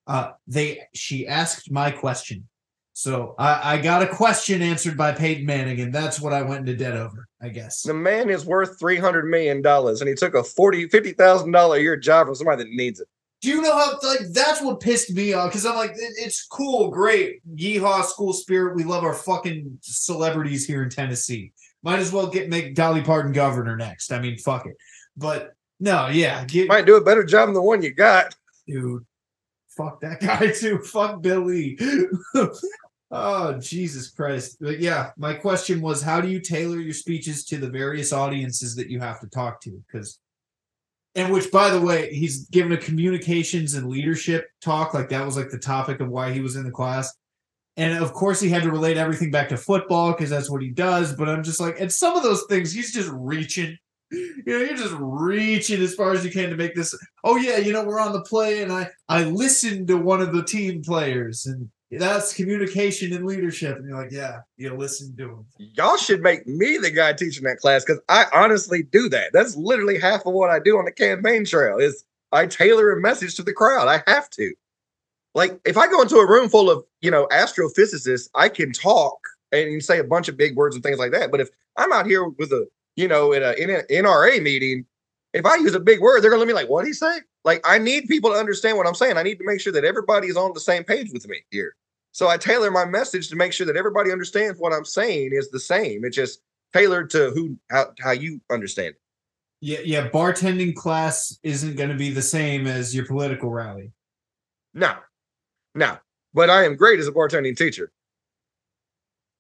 Uh, they she asked my question, so I, I got a question answered by Peyton Manning, and that's what I went into debt over. I guess.
The man is worth three hundred million dollars, and he took a forty fifty thousand dollar a year job from somebody that needs it.
Do you know how like that's what pissed me off? Because I'm like, it- it's cool, great, yeehaw, school spirit. We love our fucking celebrities here in Tennessee. Might as well get make Dolly Parton governor next. I mean, fuck it. But no, yeah, get,
Might do a better job than the one you got.
dude. Fuck that guy too. Fuck Billy. oh Jesus Christ! But yeah, my question was, how do you tailor your speeches to the various audiences that you have to talk to? Because, and which, by the way, he's given a communications and leadership talk. Like that was like the topic of why he was in the class. And of course, he had to relate everything back to football because that's what he does. But I'm just like, and some of those things, he's just reaching. You know, you're just reaching as far as you can to make this. Oh yeah, you know, we're on the play, and I I listened to one of the team players, and that's communication and leadership. And you're like, yeah, you listen to them.
Y'all should make me the guy teaching that class because I honestly do that. That's literally half of what I do on the campaign trail. Is I tailor a message to the crowd. I have to. Like if I go into a room full of, you know, astrophysicists, I can talk and say a bunch of big words and things like that. But if I'm out here with a, you know, in a, in a NRA meeting, if I use a big word, they're gonna at me like, what did he say? Like I need people to understand what I'm saying. I need to make sure that everybody is on the same page with me here. So I tailor my message to make sure that everybody understands what I'm saying is the same. It's just tailored to who how, how you understand it.
Yeah, yeah. Bartending class isn't going to be the same as your political rally.
No, no. But I am great as a bartending teacher.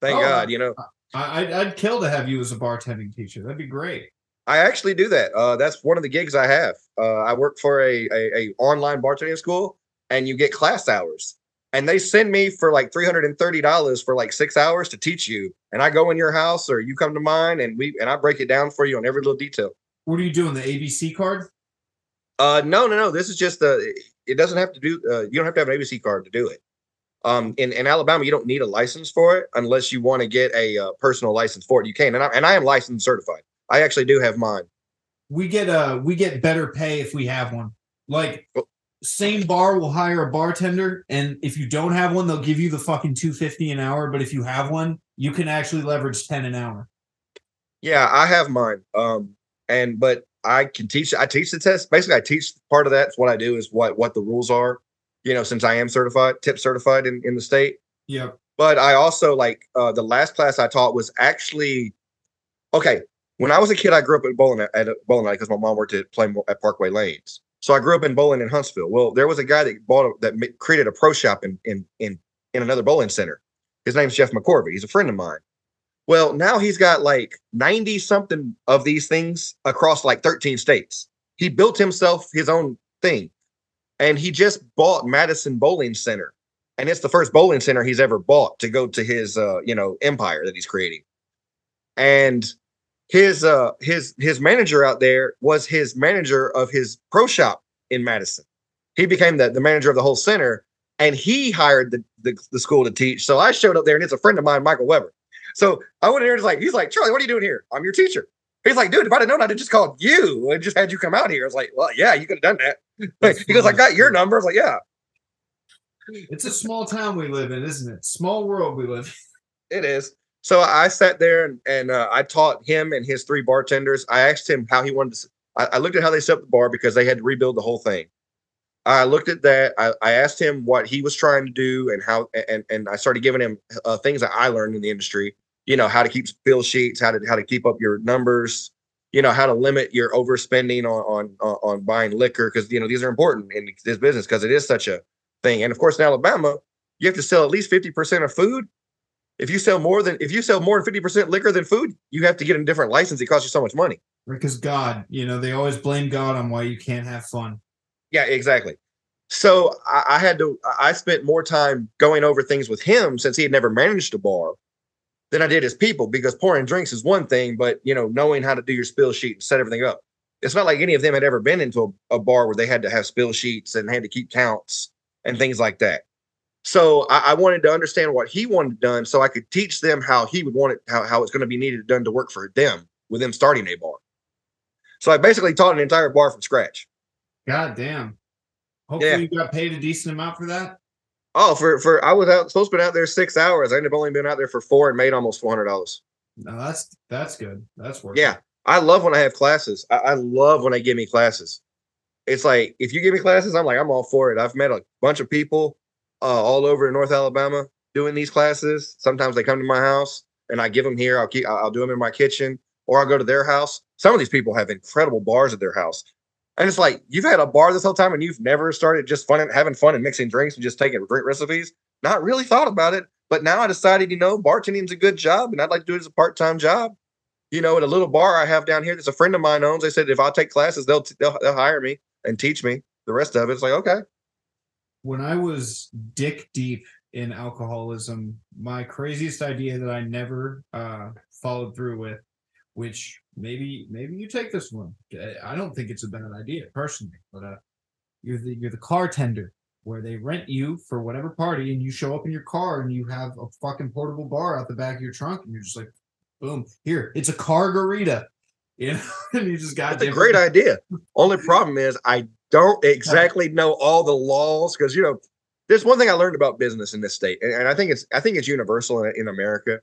Thank
Oh,
God, you know.
Uh, I, I'd, I'd kill to have you as a bartending teacher. That'd be great.
I actually do that. Uh, that's one of the gigs I have. Uh, I work for a, a a online bartending school, and you get class hours. And they send me for like three hundred and thirty dollars for like six hours to teach you. And I go in your house or you come to mine, and we and I break it down for you on every little detail.
What are you doing? The ABC card?
Uh, no, no, no. This is just the. It doesn't have to do. Uh, you don't have to have an ABC card to do it. Um, in, in Alabama, you don't need a license for it unless you want to get a uh, personal license for it. You can, and I and I am licensed certified. I actually do have mine.
We get uh we get better pay if we have one. Like
Oh.
same bar will hire a bartender, and if you don't have one, they'll give you the fucking two fifty an hour. But if you have one, you can actually leverage ten an hour.
Yeah, I have mine. Um, and but I can teach. I teach the test. Basically, I teach part of that. What I do is what what the rules are. You know, since I am certified, tip certified in in the state.
Yeah.
But I also like uh, the last class I taught was actually okay. When I was a kid, I grew up at bowling at a bowling alley because my mom worked at play at Parkway Lanes. So I grew up in bowling in Huntsville. Well, there was a guy that bought a, that created a pro shop in in in in another bowling center. His name's Jeff McCorvey. He's a friend of mine. Well, now he's got like 90 something of these things across like 13 states. He built himself his own thing. And he just bought Madison Bowling Center. And it's the first bowling center he's ever bought to go to his uh, you know, empire that he's creating. And his uh his his manager out there was his manager of his pro shop in Madison. He became the, the manager of the whole center and he hired the, the the school to teach. So I showed up there and it's a friend of mine, Michael Weber. So I went in there, just like, he's like, Charlie, what are you doing here? I'm your teacher. He's like, dude, if I'd have known, I'd have just called you and just had you come out here. I was like, well, yeah, you could have done that.
That's
he goes, I got your number. I was like, yeah,
It's a small town we live in, isn't it? Small world we live. in.
it is. So I sat there and, and uh, I taught him and his three bartenders. I asked him how he wanted to. I looked at how they set up the bar because they had to rebuild the whole thing. I looked at that. I, I asked him what he was trying to do and how, and and I started giving him uh, things that I learned in the industry. You know how to keep spill sheets, how to how to keep up your numbers. You know how to limit your overspending on on on, buying liquor because you know these are important in this business because it is such a thing. And of course, in Alabama, you have to sell at least fifty percent of food. If you sell more than if you sell more than fifty percent liquor than food, you have to get a different license. It costs you so much money.
Because God, you know, they always blame God on why you can't have fun.
Yeah, exactly. So I, I had to. I spent more time going over things with him since he had never managed a bar than I did as people because pouring drinks is one thing, but you know, knowing how to do your spill sheet and set everything up. It's not like any of them had ever been into a, a bar where they had to have spill sheets and had to keep counts and things like that. So I, I wanted to understand what he wanted done so I could teach them how he would want it, how, how it's going to be needed done to work for them with them starting a bar. So I basically taught an entire bar from scratch.
God damn. Hopefully
Yeah.
you got paid a decent amount for that.
Oh, for for I was out supposed to be out there six hours. I ended up only being out there for four and made almost four hundred dollars.
No, that's that's good. That's worth
Yeah,
it.
I love when I have classes. I, I love when they give me classes. It's like if you give me classes, I'm like I'm all for it. I've met a bunch of people uh, all over in North Alabama doing these classes. Sometimes they come to my house and I give them here. I'll keep I'll do them in my kitchen or I'll go to their house. Some of these people have incredible bars at their house. And it's like you've had a bar this whole time and you've never started just fun and having fun and mixing drinks and just taking great recipes. Not really thought about it, but now I decided, you know, bartending's a good job and I'd like to do it as a part-time job. You know, at a little bar I have down here that's a friend of mine owns. They said if I'll take classes, they'll they'll, they'll hire me and teach me the rest of it. It's like, okay.
When I was dick deep in alcoholism, my craziest idea that I never uh followed through with, which maybe maybe you take this one. I don't think it's a bad idea personally, but uh you're the you're the car tender where they rent you for whatever party and you show up in your car and you have a fucking portable bar out the back of your trunk and you're just like boom here it's a car garita you know and you just got
That's a great idea. Only problem is I don't exactly know all the laws because you know there's one thing I learned about business in this state, and, and I think it's I think it's universal in, in America.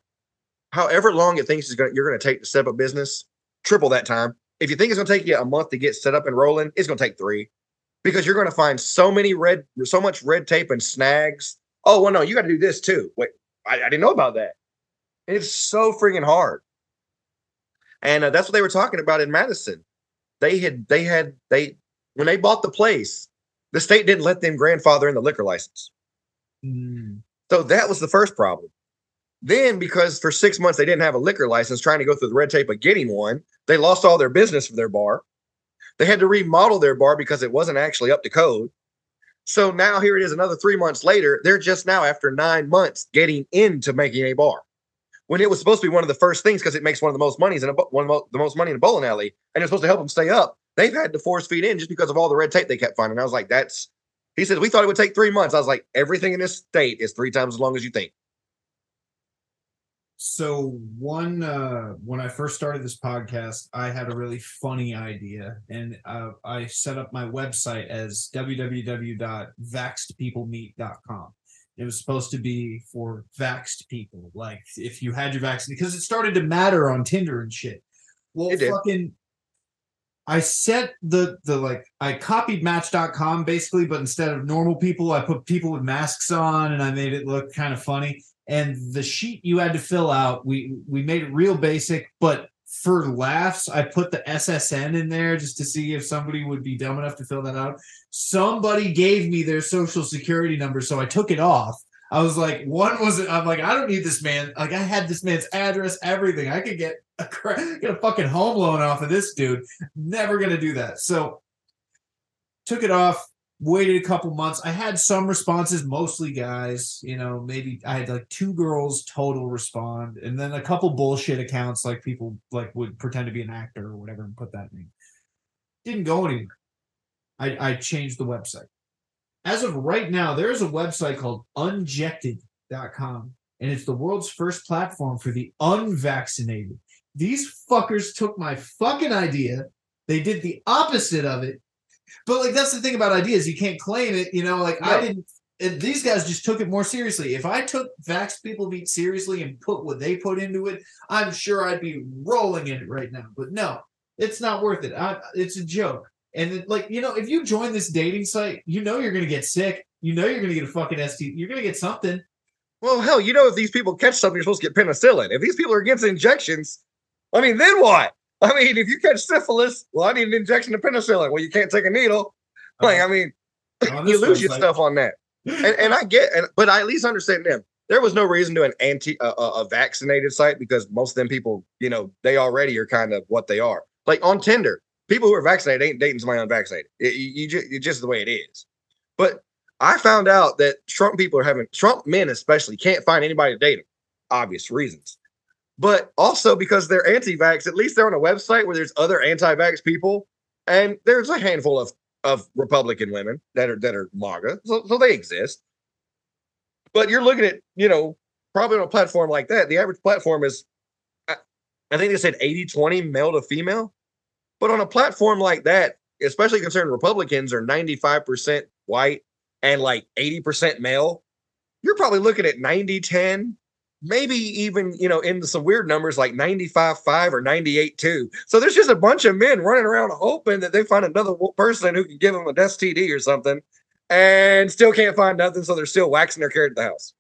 However long it thinks it's gonna, you're going to take to set up a business, triple that time. If you think it's going to take you a month to get set up and rolling, it's going to take three, because you're going to find so many red, so much red tape and snags. Oh well, no, you got to do this too. Wait, I, I, didn't know about that. It's so freaking hard, and uh, that's what they were talking about in Madison. They had they had they when they bought the place, the state didn't let them grandfather in the liquor license. Mm. So that was the first problem. Then, because for six months they didn't have a liquor license, trying to go through the red tape of getting one, they lost all their business for their bar. They had to remodel their bar because it wasn't actually up to code. So now here it is, another three months later. They're just now, after nine months, getting into making a bar when it was supposed to be one of the first things because it makes one of the most monies in a one of the most money in a bowling alley, and it's supposed to help them stay up. They've had to force feed in just because of all the red tape they kept finding. I was like, that's. He said we thought it would take three months. I was like, everything in this state is three times as long as you think.
So one uh when I first started this podcast, I had a really funny idea, and uh, I set up my website as www.vaxedpeoplemeet.com. It was supposed to be for vaxed people, like if you had your vaccine, because it started to matter on Tinder and shit. Well, fucking I set the the like I copied match.com basically, but instead of normal people, I put people with masks on and I made it look kind of funny. And the sheet you had to fill out, we we made it real basic, but for laughs, I put the SSN in there just to see if somebody would be dumb enough to fill that out. Somebody gave me their social security number, so I took it off. I was like, one wasn't. I'm like, I don't need this man. Like, I had this man's address, everything. I could get a get a fucking home loan off of this dude. Never gonna do that. So took it off. Waited a couple months. I had some responses, mostly guys. You know, maybe I had like two girls total respond, and then a couple bullshit accounts, like people like would pretend to be an actor or whatever and put that name. Didn't go anywhere. I, I changed the website as of right now, there is a website called unjected.com, and it's the world's first platform for the unvaccinated. These fuckers took my fucking idea, they did the opposite of it. But like that's the thing about ideas, you can't claim it, you know, like. I didn't these guys just took it more seriously. If I took Vax People Meet seriously and put what they put into it, I'm sure I'd be rolling in it right now. But no, it's not worth it. I, it's a joke. And it, like, you know, if you join this dating site, you know you're gonna get sick. You know you're gonna get a fucking ST. You're gonna get something.
Well, hell, you know if these people catch something, you're supposed to get penicillin. If these people are against injections, I mean, then what? I mean, if you catch syphilis, well, I need an injection of penicillin. Well, you can't take a needle. Like, I mean, you lose your stuff on that. And, and I get, and, but I at least understand them. There was no reason to an anti uh, a vaccinated site because most of them people, you know, they already are kind of what they are. Like on Tinder, people who are vaccinated ain't dating somebody unvaccinated. It, you, you just, it's just the way it is. But I found out that Trump people are having Trump men especially can't find anybody to date them, obvious reasons. But also because they're anti-vax, at least they're on a website where there's other anti-vax people, and there's a handful of of Republican women that are that are MAGA, so, so they exist. But you're looking at, you know, probably on a platform like that, the average platform is, I, I think they said 80 20 male to female. But on a platform like that, especially concerning Republicans are 95% white and like 80% male, you're probably looking at 90 10, maybe even, you know, into some weird numbers like 95 5 or 98 2. So there's just a bunch of men running around hoping that they find another person who can give them a STD or something and still can't find nothing. So they're still waxing their carrot at the house.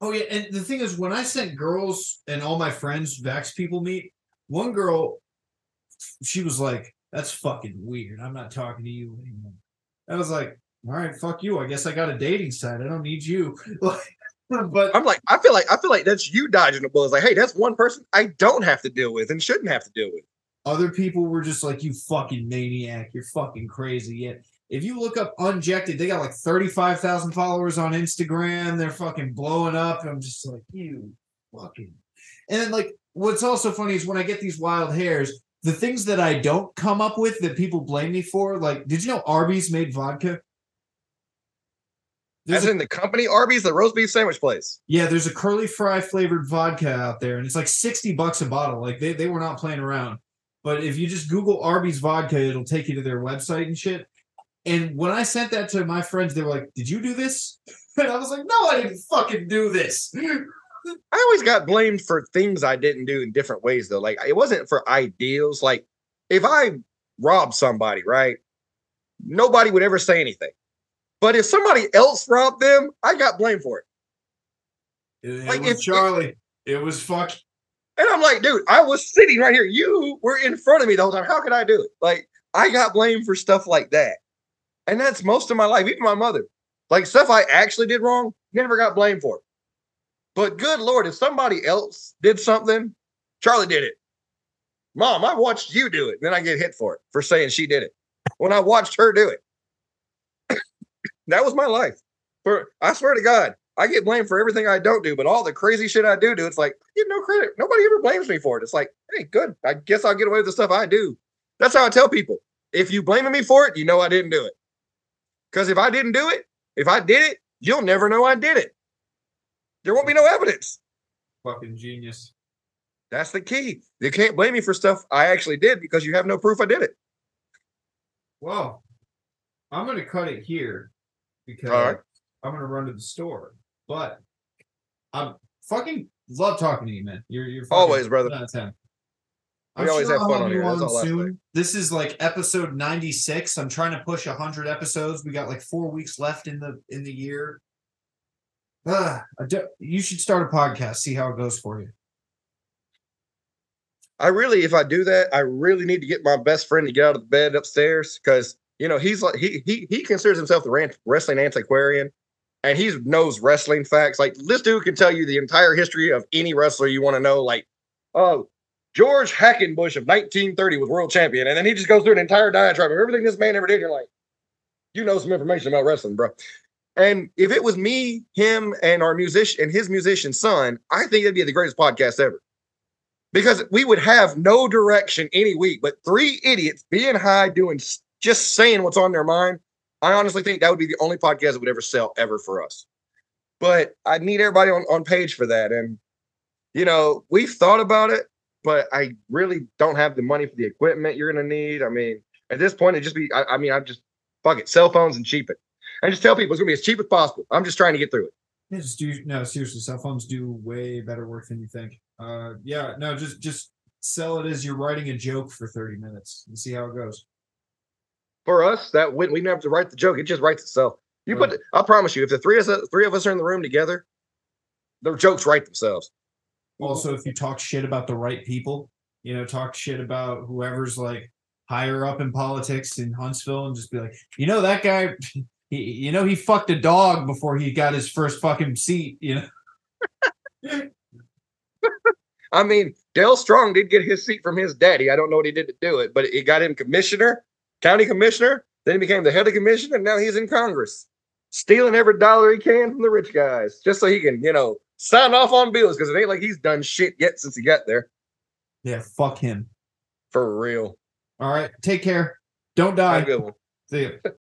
Oh, yeah. And the thing is, when I sent girls and all my friends, Vax people meet, one girl she was like, "That's fucking weird. I'm not talking to you anymore." I was like, "All right, fuck you. I guess I got a dating site. I don't need you."
but I'm like, I feel like I feel like that's you dodging the bullet. Like, hey, that's one person I don't have to deal with and shouldn't have to deal with.
Other people were just like, "You fucking maniac. You're fucking crazy." Yet, if you look up Unjected, they got like 35,000 followers on Instagram. They're fucking blowing up. I'm just like, you fucking. And then, like, what's also funny is when I get these wild hairs, the things that I don't come up with that people blame me for, like, did you know Arby's made vodka?
There's As a, in the company Arby's, the roast beef sandwich place.
Yeah, there's a curly fry flavored vodka out there, and it's like 60 bucks a bottle. Like they, they were not playing around. But if you just Google Arby's vodka, it'll take you to their website and shit. And when I sent that to my friends, they were like, "Did you do this?" And I was like, "No, I didn't fucking do this."
I always got blamed for things I didn't do in different ways though. Like it wasn't for ideals. Like if I robbed somebody, right? Nobody would ever say anything. But if somebody else robbed them, I got blamed for it.
It,
Like,
was
if-
Charlie. It was fuck.
And I'm like, dude, I was sitting right here. You were in front of me the whole time. How could I do it? Like, I got blamed for stuff like that. And that's most of my life, even my mother. Like, stuff I actually did wrong, never got blamed for. But good Lord, if somebody else did something, Charlie did it. Mom, I watched you do it. Then I get hit for it for saying she did it when I watched her do it. that was my life. For I swear to God, I get blamed for everything I don't do, but all the crazy shit I do do, it's like I get no credit. Nobody ever blames me for it. It's like, hey, good. I guess I'll get away with the stuff I do. That's how I tell people. If you blaming me for it, you know I didn't do it. Because if I didn't do it, if I did it, you'll never know I did it. There won't be no evidence.
Fucking genius.
That's the key. You can't blame me for stuff I actually did because you have no proof I did it.
Well, I'm gonna cut it here because
right.
I'm gonna run to the store. But I'm fucking love talking to you, man. You're you're
Always, brother.
out of 10.
We
I'm
always
sure
have fun on here. That's all
soon. This is like episode 96. I'm trying to push 100 episodes. We got like four weeks left in the in the year. Ah, do- you should start a podcast. See how it goes for you.
I really, if I do that, I really need to get my best friend to get out of the bed upstairs because you know he's like he he he considers himself the wrestling antiquarian, and he knows wrestling facts. Like this dude can tell you the entire history of any wrestler you want to know. Like, oh, George Hackenbush of 1930 was world champion, and then he just goes through an entire diatribe of everything this man ever did. You're like, you know some information about wrestling, bro. And if it was me, him, and our musician and his musician son, I think it'd be the greatest podcast ever because we would have no direction any week, but three idiots being high, doing just saying what's on their mind. I honestly think that would be the only podcast that would ever sell ever for us. But I need everybody on, on page for that. And, you know, we've thought about it, but I really don't have the money for the equipment you're going to need. I mean, at this point, it just be, I, I mean, I just fuck it, cell phones and cheap it. And just tell people it's going to be as cheap as possible. I'm just trying to get through it.
Yeah, just do no seriously. Cell phones do way better work than you think. Uh, yeah, no, just just sell it as you're writing a joke for 30 minutes and see how it goes.
for us, that we, we never have to write the joke. It just writes itself. You put, I promise you, if the three of us, three of us are in the room together, the jokes write themselves.
Also, if you talk shit about the right people, you know, talk shit about whoever's like higher up in politics in Huntsville, and just be like, you know, that guy, he, you know, he fucked a dog before he got his first fucking seat. You know,
I mean, Dale Strong did get his seat from his daddy. I don't know what he did to do it, but it got him commissioner, county commissioner. Then he became the head of commission, and now he's in Congress, stealing every dollar he can from the rich guys, just so he can, you know, sign off on bills because it ain't like he's done shit yet since he got there.
yeah, fuck him.
For real.
All right, take care. Don't
Have
die.
a good one.
See ya.